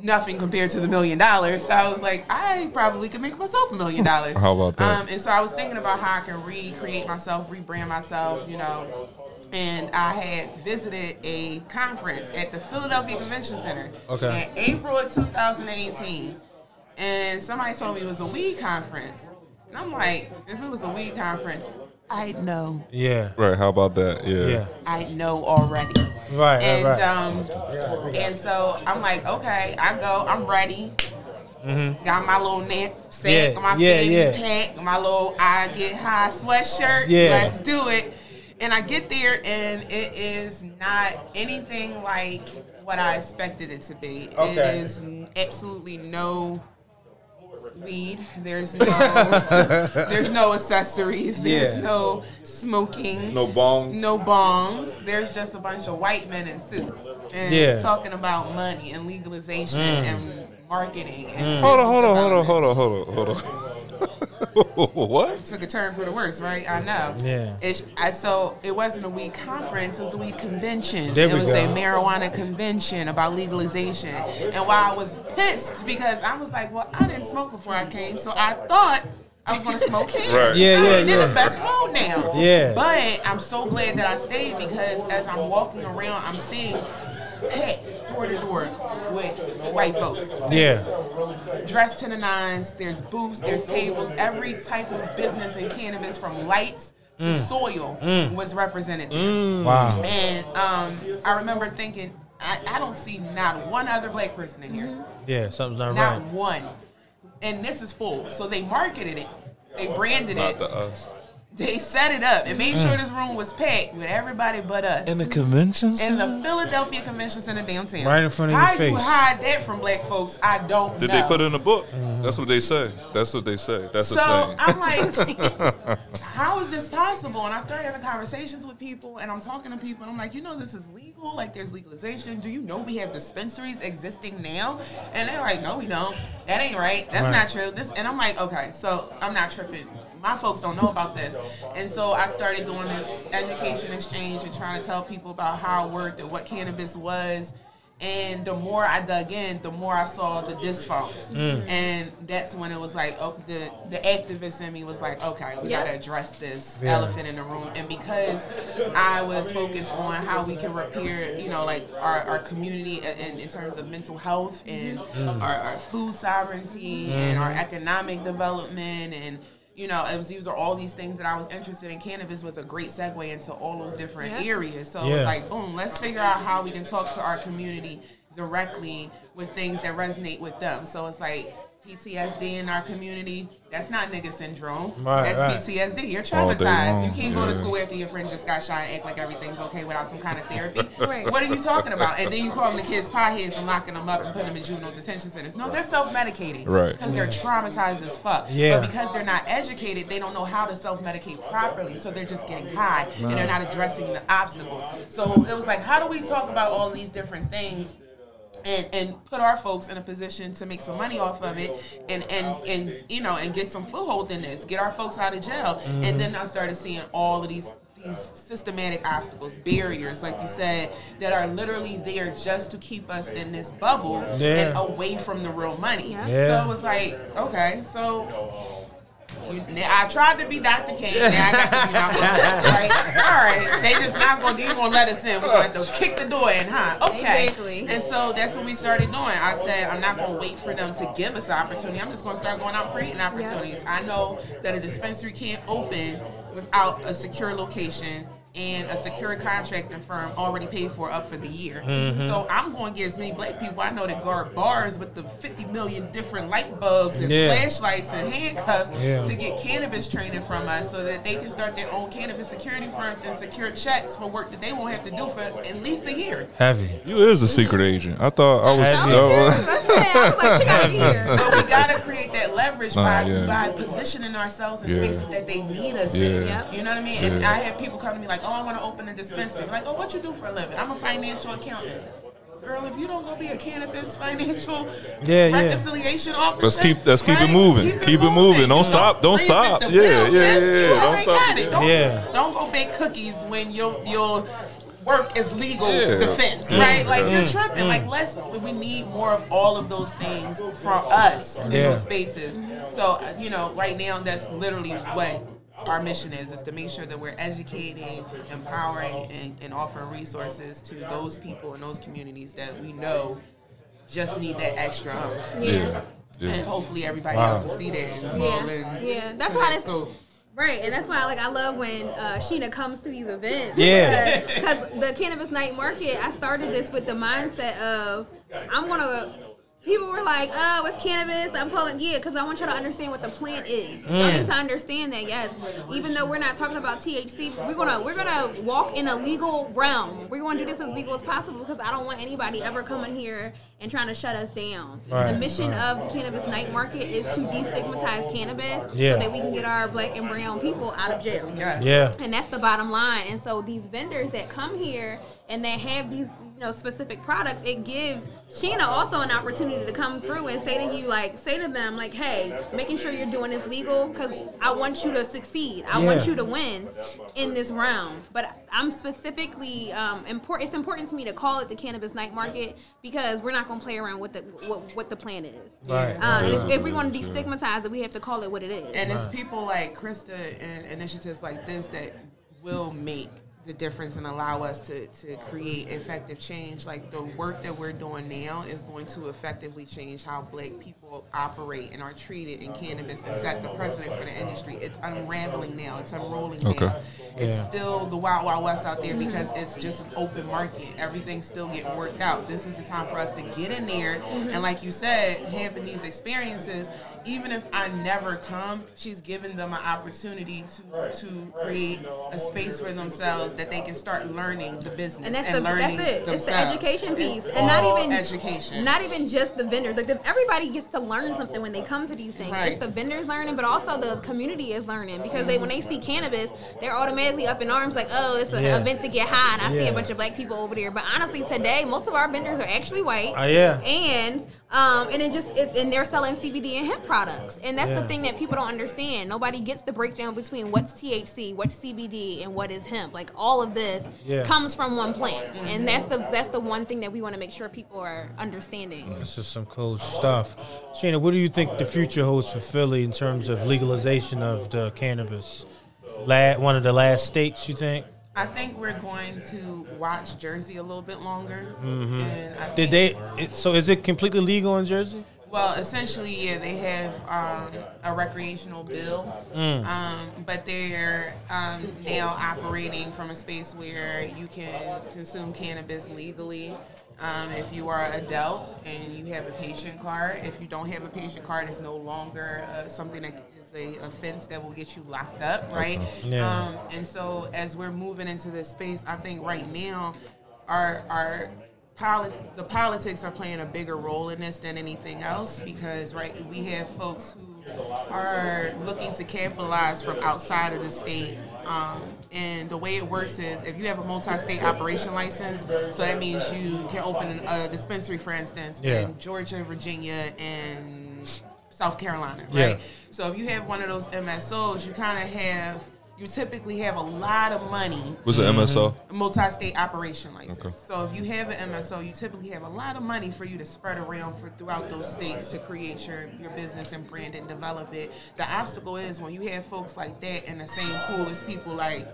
Nothing compared to the million dollars. So I was like, I probably could make myself a million dollars. How about that? Um, and so I was thinking about how I can recreate myself, rebrand myself, you know. And I had visited a conference at the Philadelphia Convention Center Okay. in April of 2018. And somebody told me it was a weed conference. And I'm like, if it was a weed conference, I'd know. Yeah. right. How about that? Yeah. Yeah. I'd know already. Right. And right. um, and so I'm like, okay, I go, I'm ready. Got my little knapsack, Mm-hmm. Yeah, my yeah, fanny yeah. pack, my little I get high sweatshirt. Yeah. Let's do it. And I get there, and it is not anything like what I expected it to be. Okay. It is absolutely no weed. There's no there's no accessories. There's Yeah. no smoking. No bong. No bongs. There's just a bunch of white men in suits and Yeah. talking about money and legalization Mm. and marketing. And Hold on. Hold on. Hold on. Hold on. Hold on. Hold on. what? Took a turn for the worse, right? I know. Yeah. It's, I, so it wasn't a weed conference; it was a weed convention. There it we was go. a marijuana convention about legalization. And while I was pissed because I was like, "Well, I didn't smoke before I came, so I thought I was going to smoke here. Right. Yeah, I'm yeah, in the best mood now. Yeah. But I'm so glad that I stayed because as I'm walking around, I'm seeing packed door to door with white folks. Yeah. Dressed to the nines. There's booths. There's tables. Every type of business in cannabis, from lights to Mm. soil, was represented there. Mm. Wow. And um, I remember thinking, I, I don't see not one other black person in here. Yeah. Something's not Not right. Not one. And this is full. So they marketed it. They branded Not it. the us. They set it up and made Mm. sure this room was packed with everybody but us. In the convention center? in the Philadelphia Convention Center downtown. Right in front of your face. How you face. hide that from black folks? I don't Did know. Did they put it in a book? That's what they say. That's what they say. That's so the saying. I'm like, how is this possible? And I started having conversations with people, and I'm talking to people, and I'm like, you know, this is legal. Like, there's legalization. Do you know we have dispensaries existing now? And they're like, no, we don't. That ain't right. That's Right. not true. This, and I'm like, okay, so I'm not tripping. My folks don't know about this, and so I started doing this education exchange and trying to tell people about how it worked and what cannabis was. And the more I dug in, the more I saw the disfaults, mm. and that's when it was like, oh, the the activist in me was like, okay, we Yeah. gotta address this Yeah. elephant in the room. And because I was focused on how we can repair, you know, like our, our community in, in terms of mental health and mm. our, our food sovereignty and mm. our economic development and you know, it was, these are all these things that I was interested in. Cannabis was a great segue into all those different Yeah. areas. So it was like, boom, let's figure out how we can talk to our community directly with things that resonate with them. So it's like PTSD in our community. That's not nigga syndrome. Right, that's right. PTSD. You're traumatized. You can't go to school after your friend just got shot and act like everything's okay without some kind of therapy. Right. What are you talking about? And then you call them the kids potheads and locking them up and putting them in juvenile detention centers. No, they're self-medicating. Right. Because they're traumatized as fuck. Yeah. But because they're not educated, they don't know how to self-medicate properly. So they're just getting high and they're not addressing the obstacles. So it was like, how do we talk about all these different things? And and put our folks in a position to make some money off of it and and and you know and get some foothold in this get our folks out of jail and then i started seeing all of these these systematic obstacles barriers like you said that are literally there just to keep us in this bubble Yeah. and away from the real money Yeah. Yeah. so it was like okay so you, I tried to be Dr. King. Now I got to be X, right? All right. They just not gonna. They gonna let us in. We're gonna have to kick the door in, huh? Okay. Exactly. And so that's what we started doing. I said I'm not gonna wait for them to give us an opportunity. I'm just gonna start going out creating opportunities. I know that a dispensary can't open without a secure location and a secure contracting firm already paid for up for the year. Mm-hmm. So I'm going to get as many black people I know that guard bars with the 50 million different light bulbs and Yeah. flashlights and handcuffs Yeah. to get cannabis training from us so that they can start their own cannabis security firms and secure checks for work that they won't have to do for at least a year. Heavy. You is a secret agent. I thought I was. Heavy. that was- I was like, she got here. But we gotta create that leverage leverage by, yeah. by positioning ourselves in yeah. spaces that they need us yeah. in. Yep. You know what I mean? And I have people come to me like, "Oh, I want to open a dispensary." Like, "Oh, what you do for a living?" I'm a financial accountant girl, if you don't go be a cannabis financial yeah, reconciliation yeah. officer, let's keep let's keep right? it moving. Keep, keep it, moving. moving. Don't stop. Don't stop. Yeah, yeah, yeah, yeah. Don't stop. Don't, yeah. Don't go bake cookies when your your work is legal yeah. defense, right? Like you're mm. tripping. Like let's we need more of all of those things from us in those spaces. So you know, right now that's literally what our mission is is to make sure that we're educating, empowering, and, and offering resources to those people in those communities that we know just need that extra. Yeah. yeah. And hopefully everybody wow. else will see that and yeah. yeah. That's why it's cool. Right, and that's why like I love when uh, Sheena comes to these events. Yeah, because the cannabis night market, I started this with the mindset of I'm gonna people were like, "Oh, it's cannabis." I'm calling yeah, because I want you to understand what the plant is. Mm. You need to understand that yes, even though we're not talking about THC, we're gonna we're gonna walk in a legal realm. We're gonna do this as legal as possible because I don't want anybody ever coming here and trying to shut us down. Right, the mission right. of the cannabis night market is to destigmatize cannabis yeah. so that we can get our black and brown people out of jail. Yeah. yeah. And that's the bottom line. And so these vendors that come here and they have these you know specific products, it gives Sheena also an opportunity to come through and say to you like say to them like, hey, making sure you're doing this legal because I want you to succeed. I yeah. want you to win in this round. But I'm specifically um, important. It's important to me to call it the cannabis night market because we're not going to play around with the what, what the plan is. Right. Um, and if, if we want to destigmatize it, we have to call it what it is. And it's people like Krista and initiatives like this that will make the difference and allow us to, to create effective change. Like the work that we're doing now is going to effectively change how black people operate and are treated in cannabis and set the precedent for the industry. It's unraveling now, it's unrolling okay. now. It's yeah. still the wild, wild west out there because it's just an open market. Everything's still getting worked out. This is the time for us to get in there mm-hmm. and, like you said, having these experiences, even if I never come, she's giving them an opportunity to, to create a space for themselves that they can start learning the business and that's and the that's it. Themselves. It's the education piece, it's and not even education, not even just the vendors. Like the, everybody gets to learn something when they come to these things. Right. It's the vendors learning, but also the community is learning because they when they see cannabis, they're automatically up in arms like, oh, it's an yeah. event to get high, and I yeah. see a bunch of black people over there. But honestly, today most of our vendors are actually white. Uh, yeah, and um, and it just it, and they're selling CBD and hemp products, and that's yeah. the thing that people don't understand. Nobody gets the breakdown between what's THC, what's CBD, and what is hemp. Like all of this yeah. comes from one plant, and that's the that's the one thing that we want to make sure people are understanding. This is some cool stuff. Sheena, what do you think the future holds for Philly in terms of legalization of the cannabis? La- one of the last states, you think? I think we're going to watch Jersey a little bit longer. Mm-hmm. Did they? It, so is it completely legal in Jersey? Well, essentially, yeah, they have um, a recreational bill, mm. um, but they're um, now operating from a space where you can consume cannabis legally. Um, if you are an adult and you have a patient card, if you don't have a patient card, it's no longer uh, something that a offense that will get you locked up, right? Yeah. Um, and so as we're moving into this space, I think right now, our our Polit- the politics are playing a bigger role in this than anything else because right we have folks who are looking to capitalize from outside of the state um, and the way it works is if you have a multi-state operation license so that means you can open a dispensary for instance yeah. in georgia virginia and South Carolina, right? Yeah. So if you have one of those MSOs, you kind of have you typically have a lot of money. What's an MSO? Multi-state operation license. Okay. So if you have an MSO, you typically have a lot of money for you to spread around for throughout those states to create your, your business and brand and develop it. The obstacle is when you have folks like that in the same pool as people like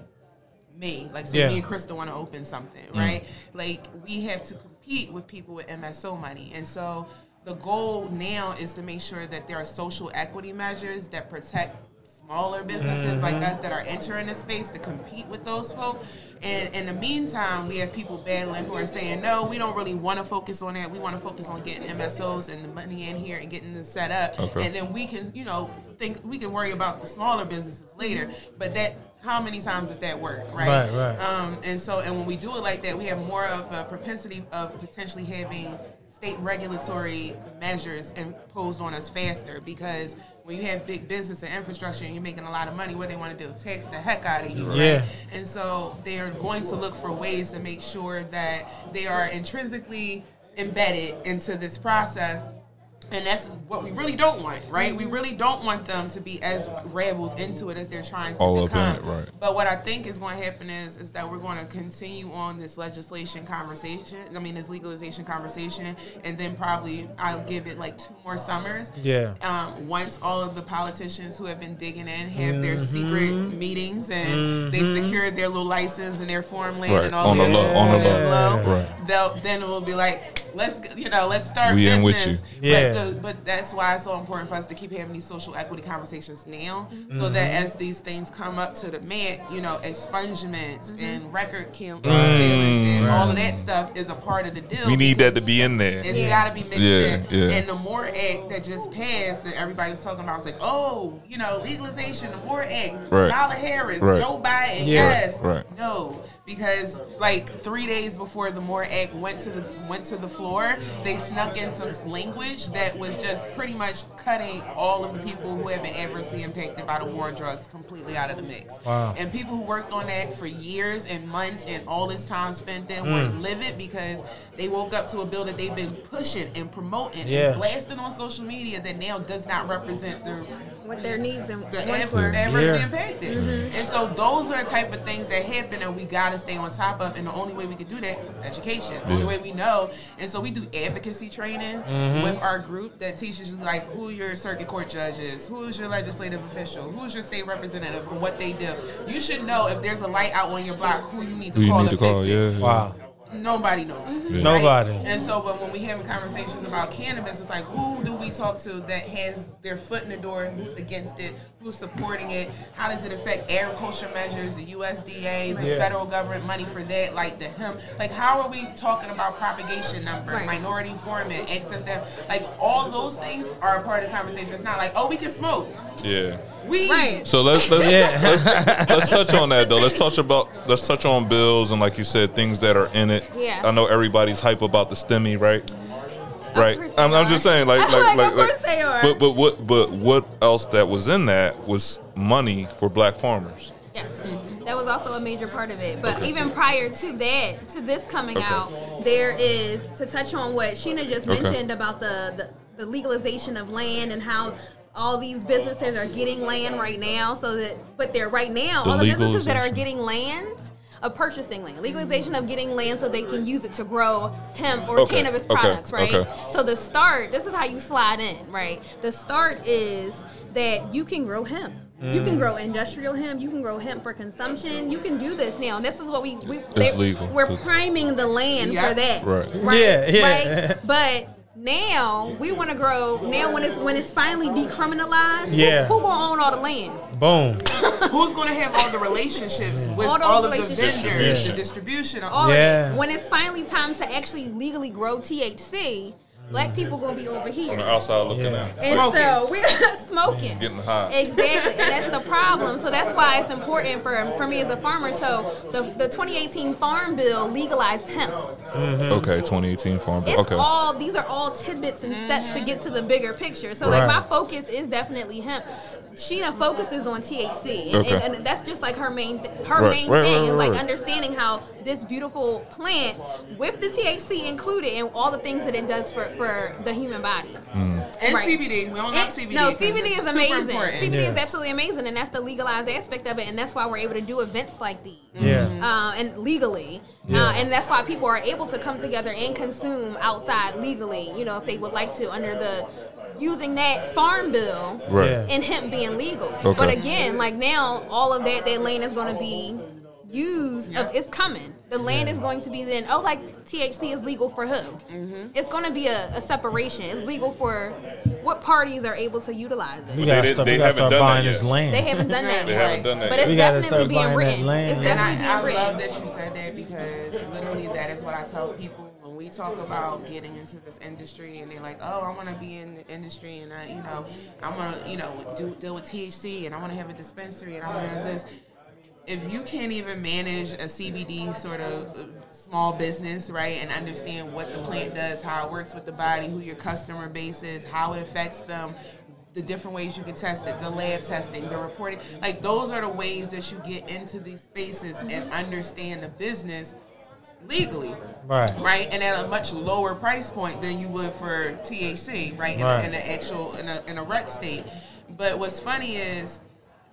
me, like say yeah. me and Krista want to open something, mm. right? Like we have to compete with people with MSO money, and so the goal now is to make sure that there are social equity measures that protect smaller businesses mm-hmm. like us that are entering the space to compete with those folks. And in the meantime, we have people battling who are saying, no, we don't really want to focus on that. We want to focus on getting MSOs and the money in here and getting this set up. Okay. And then we can, you know, think we can worry about the smaller businesses later. But that how many times does that work, right? Right, right. Um, and so, and when we do it like that, we have more of a propensity of potentially having state regulatory measures imposed on us faster because when you have big business and infrastructure and you're making a lot of money, what they want to do? Tax the heck out of you, right? Yeah. And so they're going to look for ways to make sure that they are intrinsically embedded into this process. And that's what we really don't want, right? We really don't want them to be as raveled into it as they're trying to All up in become. it, right. But what I think is going to happen is is that we're going to continue on this legislation conversation. I mean, this legalization conversation, and then probably I'll give it like two more summers. Yeah. Um, once all of the politicians who have been digging in have their secret meetings and they've secured their little license and their farmland Right. and all On the that low, on the on low. low, Right. they'll then it will be like let's you know let's start We in with you. Yeah. But, the, but that's why it's so important for us to keep having these social equity conversations now, so that Mm-hmm. as these things come up to the mat, you know, expungements Mm-hmm. and record kill- sealings and all of that stuff is a part of the deal. We need that to be in there. It's got to be mixed Yeah, in. yeah. And the MORE Act that just passed that everybody was talking about was like, oh, you know, legalization, the MORE Act, Right. Kamala Harris, Right. Joe Biden, Yeah. yes. Right. No, because like three days before the MORE Act went to the went to the floor, they snuck in some language that was just pretty much cutting all of the people who have been adversely impacted by the war on drugs completely out of the mix. Wow. And people who worked on that for years and months and all this time spent there Mm. were livid because they woke up to a bill that they've been pushing and promoting Yeah. and blasting on social media that now does not represent their What their needs and the wants adver- were. adversely Yeah. impacted. Mm-hmm. And so those are the type of things that happen and we gotta stay on top of. And the only way we can do that, education. The only way we know. And so we do advocacy training mm-hmm. with our group that teaches you like who your circuit court judge is, who's your legislative official, who's your state representative, and what they do. You should know if there's a light out on your block, who you need to Who you call need to to call? fix it. Yeah. Wow. Nobody knows. right? Nobody. And so, but when we having conversations about cannabis, it's like, who do we talk to that has their foot in the door? Who's against it? Who's supporting it? How does it affect agriculture measures, the USDA, the Yeah. federal government money for that, like the hemp? Like, how are we talking about propagation numbers, Right. minority informant, access to Like, all those things are a part of the conversation. It's not like, oh, we can smoke. Yeah. We Right. So let's let's, Yeah. let's let's touch on that though. Let's touch about let's touch on bills and like you said, things that are in it. Yeah. I know everybody's hype about the STEMI, right? Right. I'm, I'm just saying, like, like, Like, like, of course they are. But but what but what else that was in that was money for black farmers. Yes, that was also a major part of it. But even prior to that, to this coming Okay. out, there is to touch on what Sheena just Okay. mentioned about the, the the legalization of land and how all these businesses are getting land right now. So that, but they're right now The all the businesses that are getting lands. Of purchasing land, legalization of getting land so they can use it to grow hemp or Okay, cannabis okay, products, right? okay. So the start, this is how you slide in, right? The start is that you can grow hemp. You Mm. can grow industrial hemp. You can grow hemp for consumption. You can do this now. And this is what we, we they- legal. We're priming the land Yeah. for that. Right. Right. Yeah, yeah. Right. But now we want to grow. Now when it's when it's finally decriminalized, who- Yeah. who, gonna own all the land? Boom. Who's going to have all the relationships with All all, those of the vendors, Yeah. the distribution, All Yeah. of it. When it's finally time to actually legally grow THC, black people gonna be over here. On the outside looking Yeah. in. And Smoking. so we're smoking. Mm, getting high. Exactly. and that's the problem. So that's why it's important for for me as a farmer. So the, the 2018 Farm Bill legalized hemp. Mm-hmm. Okay, 2018 farm bill. It's Okay. all these are all tidbits and steps to get to the bigger picture. So like my focus is definitely hemp. Sheena focuses on THC, and, Okay. and, and that's just like her main th- her Right, main right, thing right, is like right. understanding how this beautiful plant with the THC included and all the things that it does for, for the human body. Mm. and Right. CBD. We don't have CBD. No, 'cause CBD is amazing. important. CBD is absolutely amazing, and that's the legalized aspect of it, and that's why we're able to do events like these. Yeah. Uh, and legally, Yeah. uh, and that's why people are able to come together and consume outside legally. You know, if they would like to, under the using that farm bill Right. Yeah. and hemp being legal. Okay. But again, like now, all of that that land is going to be used. Of, it's coming. The land is going to be then. Oh, like THC is legal for who? Mm-hmm. It's going to be a, a separation. It's legal for what parties are able to utilize We it. gotta they- start, they we gotta haven't start done that buying yet. this land. They haven't done that. They yet. haven't done that But yet. it's We definitely start being buying that written. land. It's And definitely I, I being love written. that you said that because literally that is what I tell people when we talk about getting into this industry and they're like, oh, I want to be in the industry and I, you know, I want to, you know, do deal with THC and I want to have a dispensary and I want to have this. if you can't even manage a CBD sort of uh, small business, right, and understand what the plant does, how it works with the body, who your customer base is, how it affects them, the different ways you can test it, the lab testing, the reporting, like those are the ways that you get into these spaces and understand the business legally. Right. Right, and at a much lower price point than you would for THC, right? In, Right. in an actual in a in a rec state. But what's funny is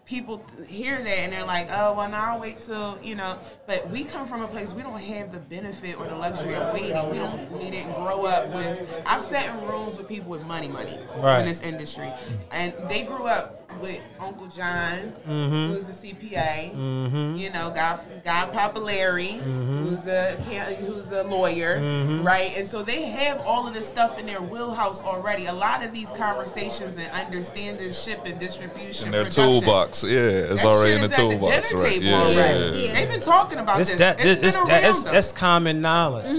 people hear that and they're like, oh well, now I'll wait till you know. But we come from a place we don't have the benefit or the luxury of waiting. We don't. We didn't grow up with. I've sat in rooms with people with money, money Right. in this industry, and they grew up with Uncle John, Mm-hmm. who's a CPA. You know, got got Papa Larry, Mm-hmm. who's a who's a lawyer, right? And so they have all of this stuff in their wheelhouse already. A lot of these conversations and understanding ship and distribution, In their production, toolbox, yeah, it's that already shit in the is at the toolbox, dinner right? table Yeah, already. yeah, Yeah. They've been talking about It's this. that, It's it's, been that- that's, that's common knowledge.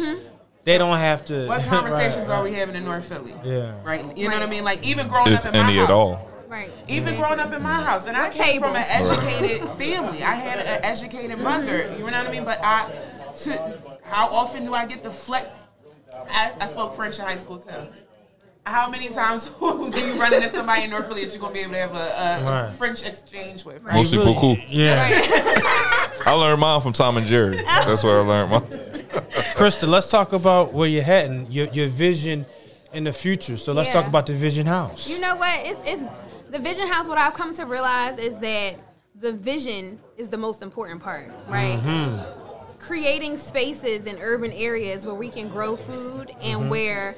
They don't have to. What conversations right. are we having in North Philly? Yeah. Right. You know what I mean? Like even growing if up in my any house. at all. Right. Even growing up in my house, and I What came from an educated family. I had an educated mother. You know what I mean? But I, to, how often do I get the flex? I, I spoke French in high school too. How many times do you run into somebody in North Philly that you're gonna be able to have a, a, Right. a French exchange with? You Mostly beaucoup. Yeah. I learned mine from Tom and Jerry. That's where I learned mine. Krista, let's talk about where you're heading, your, your vision in the future. So let's Yeah. talk about the Vision House. You know what? It's, it's the vision house. What I've come to realize is that the vision is the most important part, right? Mm-hmm. Creating spaces in urban areas where we can grow food and mm-hmm. where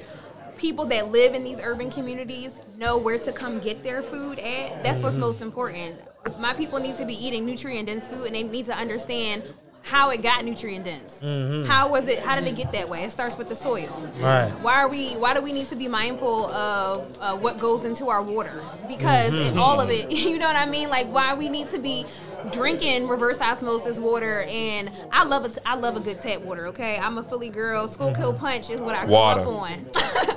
people that live in these urban communities know where to come get their food at. That's what's mm-hmm. most important. My people need to be eating nutrient dense food and they need to understand how it got nutrient dense. How was it? How did it get that way? It starts with the soil. Right. Why are we? Why do we need to be mindful of uh, what goes into our water? Because it- all of it, you know what I mean. Like why we need to be drinking reverse osmosis water. And I love it. I love a good tap water. Okay, I'm a Philly girl. Schuylkill Punch is what I grew Water. up on.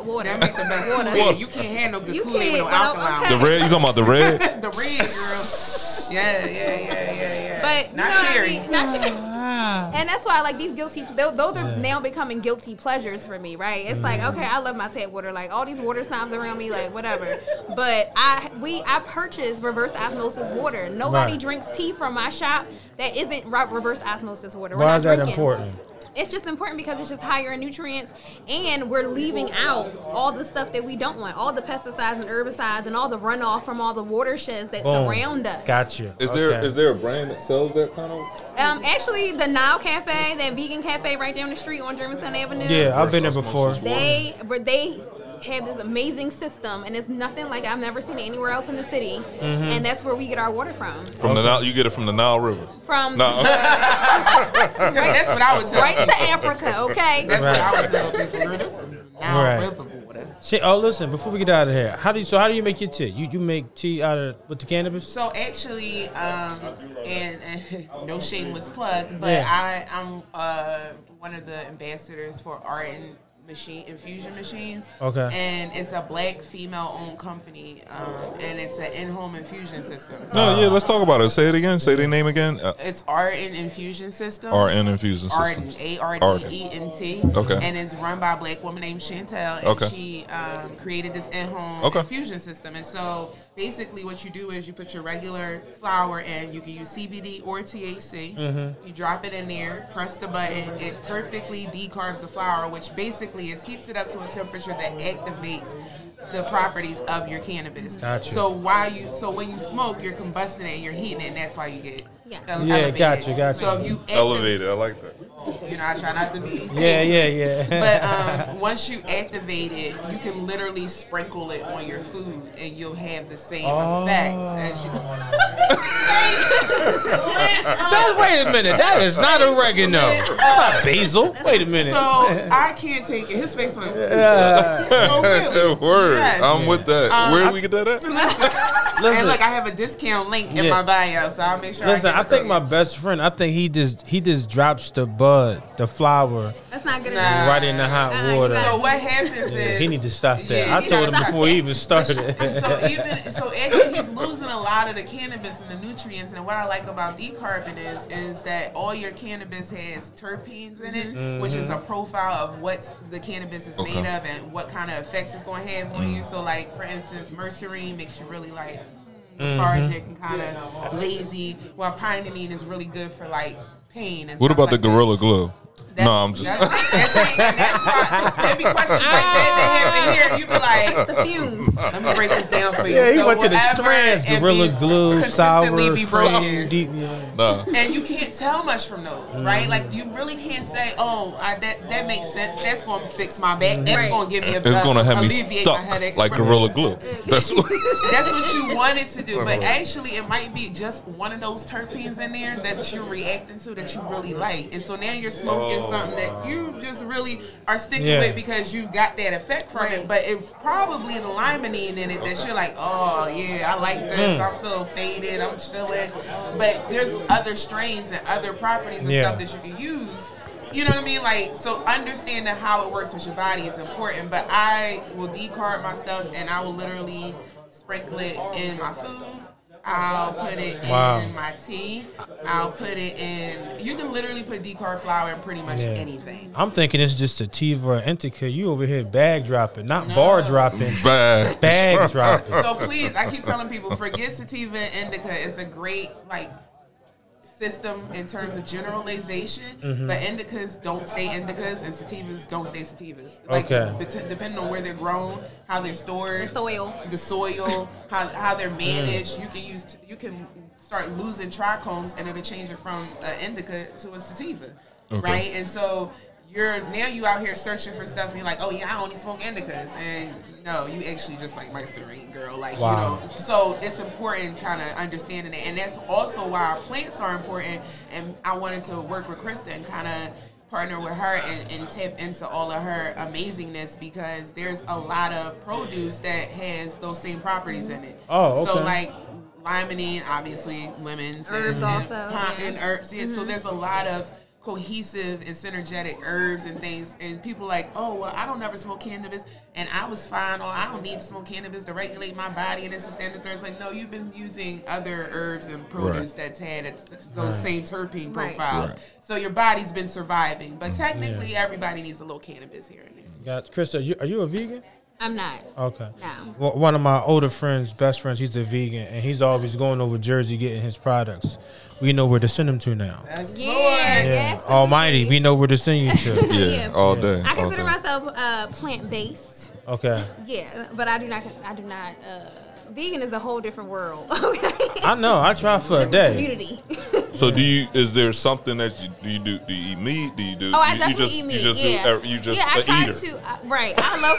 water. That make the best Water. Kool-Aid. You can't handle no good You Kool-Aid with no can't, alkaline. okay. The red, you talking about the red? the red girl. Yeah, yeah, yeah, yeah, yeah. But not you know what I cherry. mean? Not cherry. Ah. And that's why, like these guilty, tho- those are now becoming guilty pleasures for me, right? It's like, okay, I love my tap water, like all these water snobs around me, like whatever. But I, we, I purchase reverse osmosis water. Nobody Right. drinks tea from my shop that isn't re- reverse osmosis water. We're Why not is that drinking. important? It's just important because it's just higher in nutrients, and we're leaving out all the stuff that we don't want, all the pesticides and herbicides, and all the runoff from all the watersheds that Boom. surround us. Gotcha. Is there Okay. is there a brand that sells that kind of? Um, actually, the Nile Cafe, that vegan cafe right down the street on Germantown Avenue. Yeah, I've been there before. They, but they have this amazing system, and it's nothing like I've never seen it anywhere else in the city. Mm-hmm. And that's where we get our water from. From the Nile, you get it from the Nile River. From No, Right, that's what I was tell. right to Africa, okay? That's Right. what I would tell people. girl. This is now Right. river water. Shit, oh, listen. Before we get out of here, how do you? So how do you make your tea? You you make tea out of with the cannabis? So actually, um, and, and no shameless plug, but Yeah. I I'm uh, one of the ambassadors for Ardent Machine Infusion Machines. Okay. And it's a black female-owned company, um, and it's an in-home infusion system. no, yeah. Let's talk about it. Say it again. Say their name again. Uh, It's Ardent Infusion System. Ardent Infusion System. Systems. A R D E N T. Okay. And it's run by a black woman named Chantel. And Okay. she um, created this in home Okay. infusion system. And so basically, what you do is you put your regular flour in, you can use CBD or THC. Mm-hmm. You drop it in there, press the button, it perfectly decarbs the flour, which basically is heats it up to a temperature that activates the properties of your cannabis. Gotcha. So while you, so when you smoke, you're combusting it and you're heating it, and that's why you get Yeah. Yeah, elevated. gotcha, gotcha. So if you activ- Elevated. I like that. You know, I try not to be. Yeah, yeah, yeah. But um, once you activate it, you can literally sprinkle it on your food, and you'll have the same Oh. effects as you. That- wait a minute. That is not oregano. It's not basil. Wait a minute. So I can't take it. His face went. Oh, really? Word. Yes. I'm with that. Um, Where did we get that at? listen, And look, I have a discount link in Yeah. my bio, so I'll make sure. listen. I, I think my best friend. I think he just he just drops the bug bud, the flower, That's not good Nah. enough. right in the hot you water. So what it. happens Yeah, is he need to stop that. Yeah, I told him gotta before he even started And so even so, actually, he's losing a lot of the cannabis and the nutrients. And what I like about decarbon is is that all your cannabis has terpenes in it, which is a mm-hmm. profile of what the cannabis is Okay. made of and what kind of effects it's going to have on you. Mm. So, like for instance, myrcene makes you really like mm-hmm. lethargic and kind of lazy, while pinene is really good for like pain. What about the gorilla glue? That's- No, I'm just. That's, that's, and that's why there be questions like that that ah. happen here. You be like, The fumes. let me break this down for you. Yeah, he So went to the whatever strands, gorilla glue, sour, consistently be broken. deep. Yeah. Nah. And you can't tell much from those, mm. right? Like you really can't say, "Oh, I, that that makes sense. That's going to fix my back. That's Right. going to give me a It's gonna have me alleviate my stuck headache." like gorilla glue. That's what. That's what you wanted to do, but actually, it might be just one of those terpenes in there that you're reacting to that you really like, and so now you're smoking Oh. Something that you just really are sticking Yeah. with because you got that effect from Right. it. But it's probably the limonene in it that you're like, oh yeah, I like this. Mm. I feel faded. I'm chilling. But there's other strains and other properties and Yeah. stuff that you can use. You know what I mean? Like, so understanding how it works with your body is important. But I will decarb my stuff and I will literally sprinkle it in my food. I'll put it Wow. in my tea. I'll put it in. You can literally put decarb flour in pretty much Yeah. anything. I'm thinking it's just sativa or indica. You over here bag dropping, not bar dropping, Bad. bag dropping. So please, I keep telling people, forget sativa and indica. It's a great like system in terms of generalization, Mm-hmm. but indicas don't stay indicas and sativas don't stay sativas. Like Okay. bet- depending on where they're grown, how they're stored, The soil. the soil, how, how they're Mm. managed. You can use you can start losing trichomes and it'll change it from an indica to a sativa, Okay. right? And so you're now you out here searching for stuff and you're like, oh yeah, I only smoke indicas, and no, you actually just like myrcene girl, like Wow. you know. So it's important kind of understanding it, and that's also why plants are important. And I wanted to work with Krista and kind of partner with her and, and tap into all of her amazingness because there's a lot of produce that has those same properties in it. Mm-hmm. Oh, okay. So like limonene, obviously lemons, Herbs and, also, and, yeah. and herbs. Yeah, so mm-hmm. there's a lot of cohesive and synergetic herbs and things. And people like oh well i don't never smoke cannabis and i was fine or i don't need to smoke cannabis to regulate my body and this is and the third it's like no you've been using other herbs and produce Right. that's had its, those same terpene profiles. Right. so your body's been surviving but mm, technically everybody needs a little cannabis here and there. Got Chris, are you, are you a vegan? I'm not. Okay. No. Well, one of my older friends, best friends, he's a vegan, and he's always going over Jersey getting his products. We know where to send them to now. that's Yeah, Yeah, absolutely. Almighty, we know where to send you to. Yeah, Yeah. all day. I consider day. myself uh, plant based. Okay. Yeah, but I do not. I do not. Uh, vegan is a whole different world. Okay. I know. I try for a day. Community. So do you? Is there something that you do? You do? Do you eat meat? Do you do? Oh, I you, definitely you just, eat meat. You just yeah. do. er, You just yeah, I a try eater. to. I, right. I love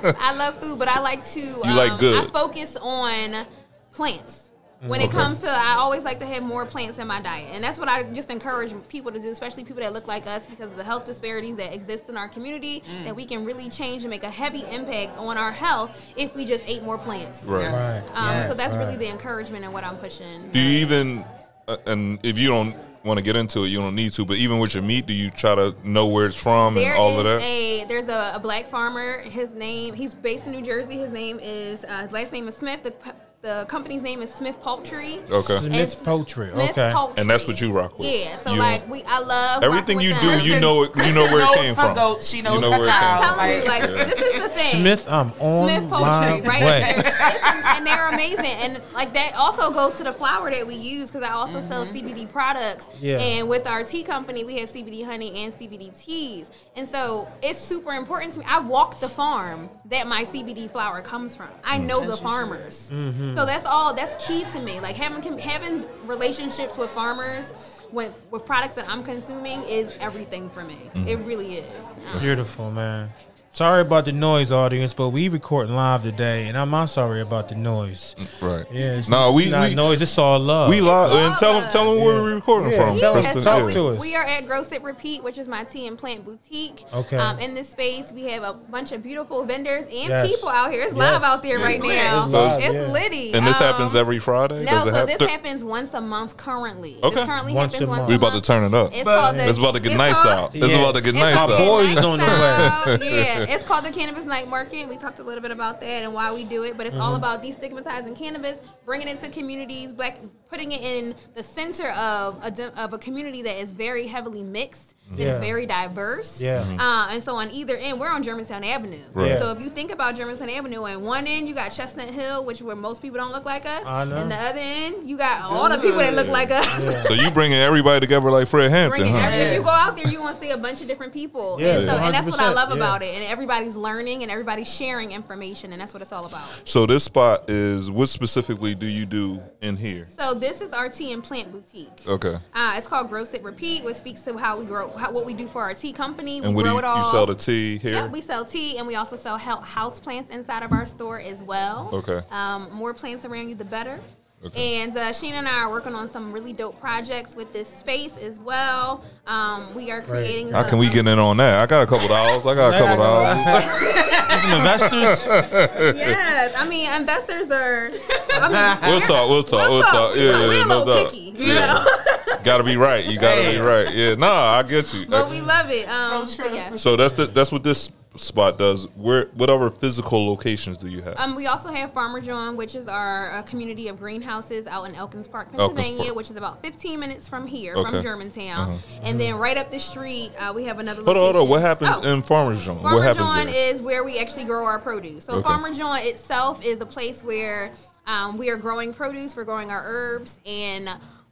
food. I love food, but I like to. You like good. I focus on plants. When it comes to, I always like to have more plants in my diet, and that's what I just encourage people to do, especially people that look like us, because of the health disparities that exist in our community. Mm. That we can really change and make a heavy impact on our health if we just ate more plants. Right. Yes. Right. Um, Yes. so that's really the encouragement and what I'm pushing. Do you even? Uh, and if you don't want to get into it, you don't need to. But even with your meat, do you try to know where it's from There and all of that? a there's a, a black farmer. His name he's based in New Jersey. His name is uh, his last name is Smith. The, p- the company's name is Smith Poultry. okay. Smith It's Poultry. Smith Okay. Poultry. And that's what you rock with. Yeah. So You- like we, I love Everything you do, them. you know, it- you know where it came from. goats, she knows you know her where it cows. came I'm from. telling you, like this is the thing. Smith, I'm on Smith Poultry, my right? way. It's- and they're amazing, and like that also goes to the flour that we use because I also sell mm-hmm. CBD products. Yeah. And with our tea company, we have CBD honey and CBD teas, and so it's super important to me. I walk the farm that my CBD flour comes from. I mm. know the farmers, mm-hmm. So that's all. That's key to me. Like having having relationships with farmers. With, with products that I'm consuming is everything for me. It really is. Um, Beautiful, man. Sorry about the noise, audience, but we recording live today, and I'm not sorry about the noise. Right. Yeah, it's, No, it's we not we noise. It's all love. we live and tell them tell them where we're recording Yeah, from. tell us. Kristen, Talk yeah. to us. We are at Grow Sit Repeat, which is my tea and plant boutique. Okay. Um, in this space, we have a bunch of beautiful vendors and Yes. people out here. It's Yes. live out there It's right lit. now. It's live, it's yeah. litty. And this Um, happens every Friday. No, Does it so have this to- happens once a month currently. Okay. This currently Once happens a once month. We a about to turn it up. It's But- called the, It's about to get nice out. It's about to get nice called Our out. boys is on the way. Yeah, it's called the Cannabis Night Market. We talked a little bit about that and why we do it, but it's all Mm-hmm. about destigmatizing cannabis, bringing it to communities, black, putting it in the center of a of a community that is very heavily mixed. That is Yeah. very diverse. Yeah. Uh, and so on either end, we're on Germantown Avenue. Right. Yeah. So if you think about Germantown Avenue, on one end you got Chestnut Hill, which where most people don't look like us, and the other end you got all the people that look like us. So you bringing everybody together like Fred Hampton, huh? every- If you go out there, you want to see a bunch of different people. Yeah, and, so, and that's what I love yeah. about it. And everybody's learning and everybody's sharing information, and that's what it's all about. So this spot is what specifically do you do in here? So this is our tea and plant boutique. Okay. Uh, it's called Grow Sit Repeat, which speaks to how we grow, how, what we do for our tea company. We And do grow you, it all. you sell the tea here? Yeah, we sell tea and we also sell house plants inside of our store as well. Okay. Um, more plants around you, the better. Okay. And uh, Sheena and I are working on some really dope projects with this space as well. Um, we are creating. How can we get in on that? I got a couple dollars. I got a couple dollars. Some investors. Yes, I mean investors are. I mean, We'll talk. We'll talk. We'll talk. We're- Yeah, we're yeah, a no little doubt. picky, you Yeah. know? Gotta be right. You gotta be right. Yeah. Nah, I get you. but we love it. Um, So but true. yes. So that's the that's what this spot does. Where what other physical locations do you have? Um, we also have Farmer Jawn, which is our uh, community of greenhouses out in Elkins Park, Elkins Pennsylvania, Park. which is about 15 minutes from here, Okay. from Germantown. Uh-huh. And then right up the street, uh, we have another hold on, hold location. on. What happens Oh. in Farmer Jawn? Farmer what happens Jawn there? is where we actually grow our produce. So Okay. Farmer Jawn itself is a place where um, we are growing produce, we're growing our herbs, and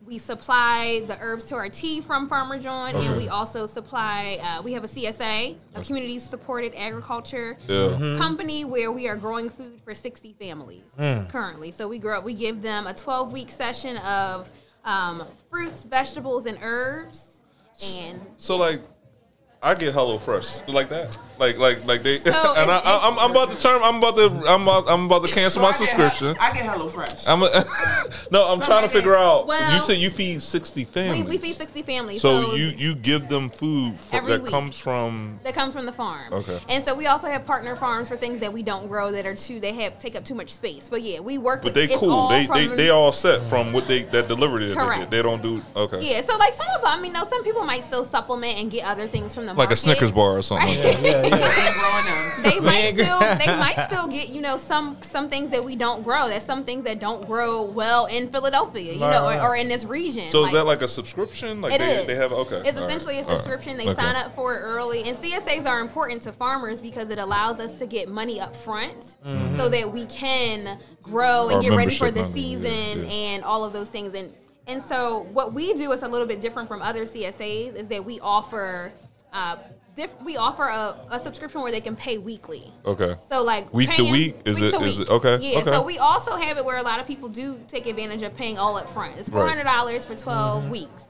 we supply the herbs to our tea from Farmer Jawn, and we also supply. Uh, we have a CSA, a community supported agriculture Yeah. company, where we are growing food for 60 families currently. So we grow. We give them a 12 week session of um, fruits, vegetables, and herbs. And So like, I get Hello Fresh like that. Like like like they. So and I, I, I'm, I'm about to turn. I'm about to. I'm about, I'm about to cancel my I get- subscription. I get Hello Fresh. I'm a, no. I'm trying to figure out. Well, you said you feed sixty we, families. we feed 60 families. So, you you give them food for, that week. comes from. that comes from the farm. Okay. And so we also have partner farms for things that we don't grow that are too they have take up too much space. But yeah, we work But with they it's cool. They, they from- they all set from what they that delivery that they Correct. did. They don't do okay. Yeah, so like some of them, I mean, no, some people might still supplement and get other things from the Like a. Snickers bar or something. Like that. yeah, yeah. Ain't growing. They might still they might still get you know some some things that we don't grow. That's some things that don't grow well in Philadelphia, you Right, know, right. or, or in this region. So Like, is that like a subscription? Like It they, is. they have okay. It's all right, essentially a all right, subscription. They okay. sign up for it early, and CSAs are important to farmers because it allows us to get money up front, so that we can grow and Our get ready for the money, yeah, season yeah. and all of those things. And and so what we do is a little bit different from other CSAs is that we offer. Uh, diff- we offer a, a subscription where they can pay weekly. Okay. So like Week to week? Is week it- week. it- okay, Yeah. okay. So we also have it where a lot of people do take advantage of paying all up front. It's four Right. hundred dollars for 12 mm-hmm. weeks,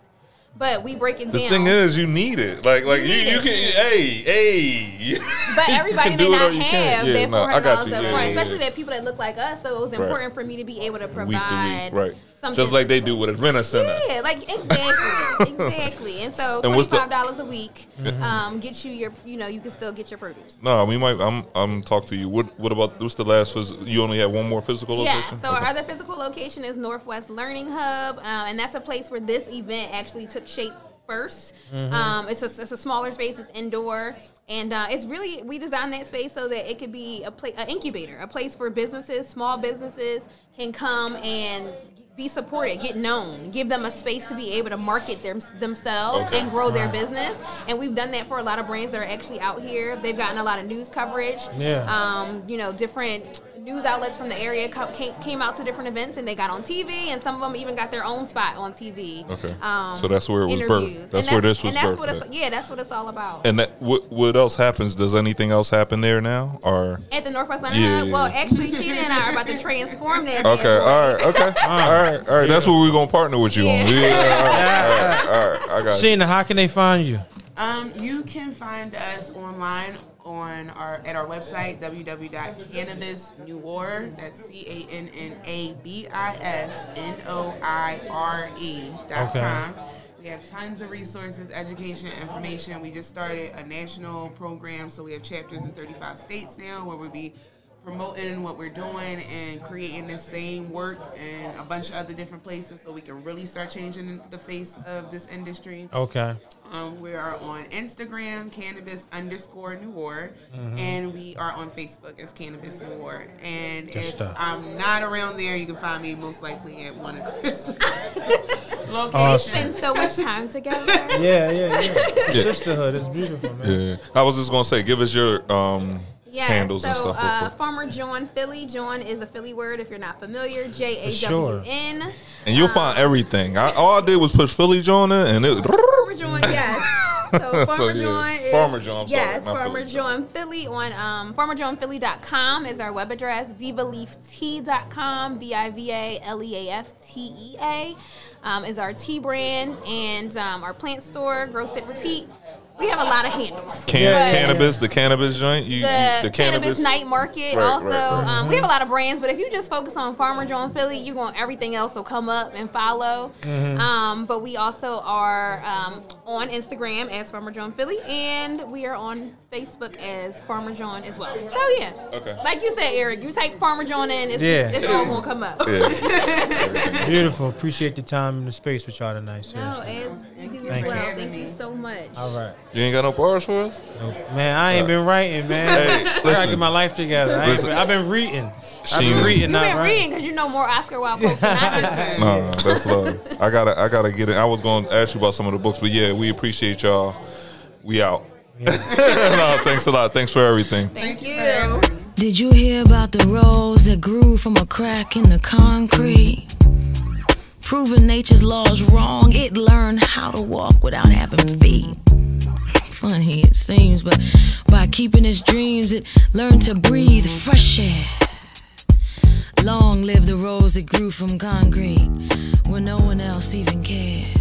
but we break it The down. The thing is, you need it. Like, like you, need you can. Hey, hey. But everybody may not have. Yeah, that no, four I hundred got dollars you. up Yeah, front, yeah, especially yeah. that people that look like us. So it was Right. important for me to be able to Week provide to week, right? Something. Just like they do with Adventure Center. Yeah, like exactly, exactly. And so twenty five dollars a week um, gets you your, you know, you can still get your produce. No, we might. I'm. I'm talk to you. What. What about? What's the last? You only have one more physical location. Yeah, so Okay. our other physical location is Northwest Learning Hub, uh, and that's a place where this event actually took shape 1st Mm-hmm. Um, it's, a, it's a smaller space, it's indoor, and uh, it's really, we designed that space so that it could be a place, an incubator, a place where businesses, small businesses can come and be supported, get known, give them a space to be able to market them, themselves Okay. and grow their business. And we've done that for a lot of brands that are actually out here. They've gotten a lot of news coverage. Yeah. Um, you know, different news outlets from the area co- came, came out to different events and they got on TV, and some of them even got their own spot on TV. Okay. Um, So that's where it was birthed. interviews. That's where this was and that's birthed What it's, yeah, that's what it's all about. And that. What. What else happens? Does anything else happen there now? Or. At the Northwest Learning Yeah, yeah, well, actually, Sheena and I are about to transform that. Okay. All right. Okay. all right. All right. That's what we're gonna partner with you on. Yeah. Yeah. All right. All right. All right. I got. you. Sheena, how can they find you? Um, you can find us online on our at our website www.cannabisnoire. That's C A N N A B I S N O I R E dot Okay. com. We have tons of resources, education, information. We just started a national program, so we have chapters in 35 states now where we'll be promoting what we're doing and creating the same work in a bunch of other different places so we can really start changing the face of this industry. Okay. Um, we are on Instagram, cannabis underscore Noire, Mm-hmm. and we are on Facebook as Cannabis Noire. And Good if stuff. I'm not around there, you can find me most likely at one of Crystal locations. Awesome. Spend so much time together. Yeah, yeah, yeah. Sisterhood is beautiful, man. Yeah. I was just gonna say, give us your um, Yeah, handles so and stuff. real uh, quick. Farmer Jawn Philly. Jawn is a Philly word if you're not familiar. J A W N. sure. And you'll find everything. I, all I did was put Philly Jawn in, and it. Farmer Jawn, yes. So Farmer yeah. Jawn is Farmer Jawn, I'm sorry, yes, not Farmer Philly. Jawn Philly on um, farmerjawnphilly.com is our web address. VivaLeafTea.com, V I V A L E A F T E A, um, is our tea brand and um, our plant store. Grow Sit Repeat. We have a lot of handles. Can, But- cannabis, the cannabis joint. You, the, you, the cannabis, night market Right, also right, right. Um, we have a lot of brands but if you just focus on farmer jawn philly you're going everything else will come up and follow Mm-hmm. um, but we also are um, on instagram as farmer jawn philly and we are on facebook as Farmer Jawn as well so yeah Okay. like you said eric you type Farmer Jawn in it's, Yeah. it's all gonna come up Yeah. Beautiful. Appreciate the time and the space with y'all tonight. no Seriously. as you do Thank as you. well thank you so much All right. You ain't got no bars for us? Nope. Man, I ain't uh, been writing, man. Hey, I gotta get my life together. I been, I've been reading. I've been reading, You've been reading because you know more Oscar Wilde quotes than I just No, that's love. I gotta, I gotta get it. I was going to ask you about some of the books, but yeah, we appreciate y'all. We out. no, thanks a lot. Thanks for everything. Thank you. Did you hear about the rose that grew from a crack in the concrete? Proving nature's laws wrong, it learned how to walk without having feet. Funny it seems, but by keeping its dreams, it learned to breathe fresh air. Long live the rose that grew from concrete when no one else even cared.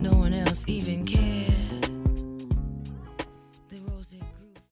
No one else even cared.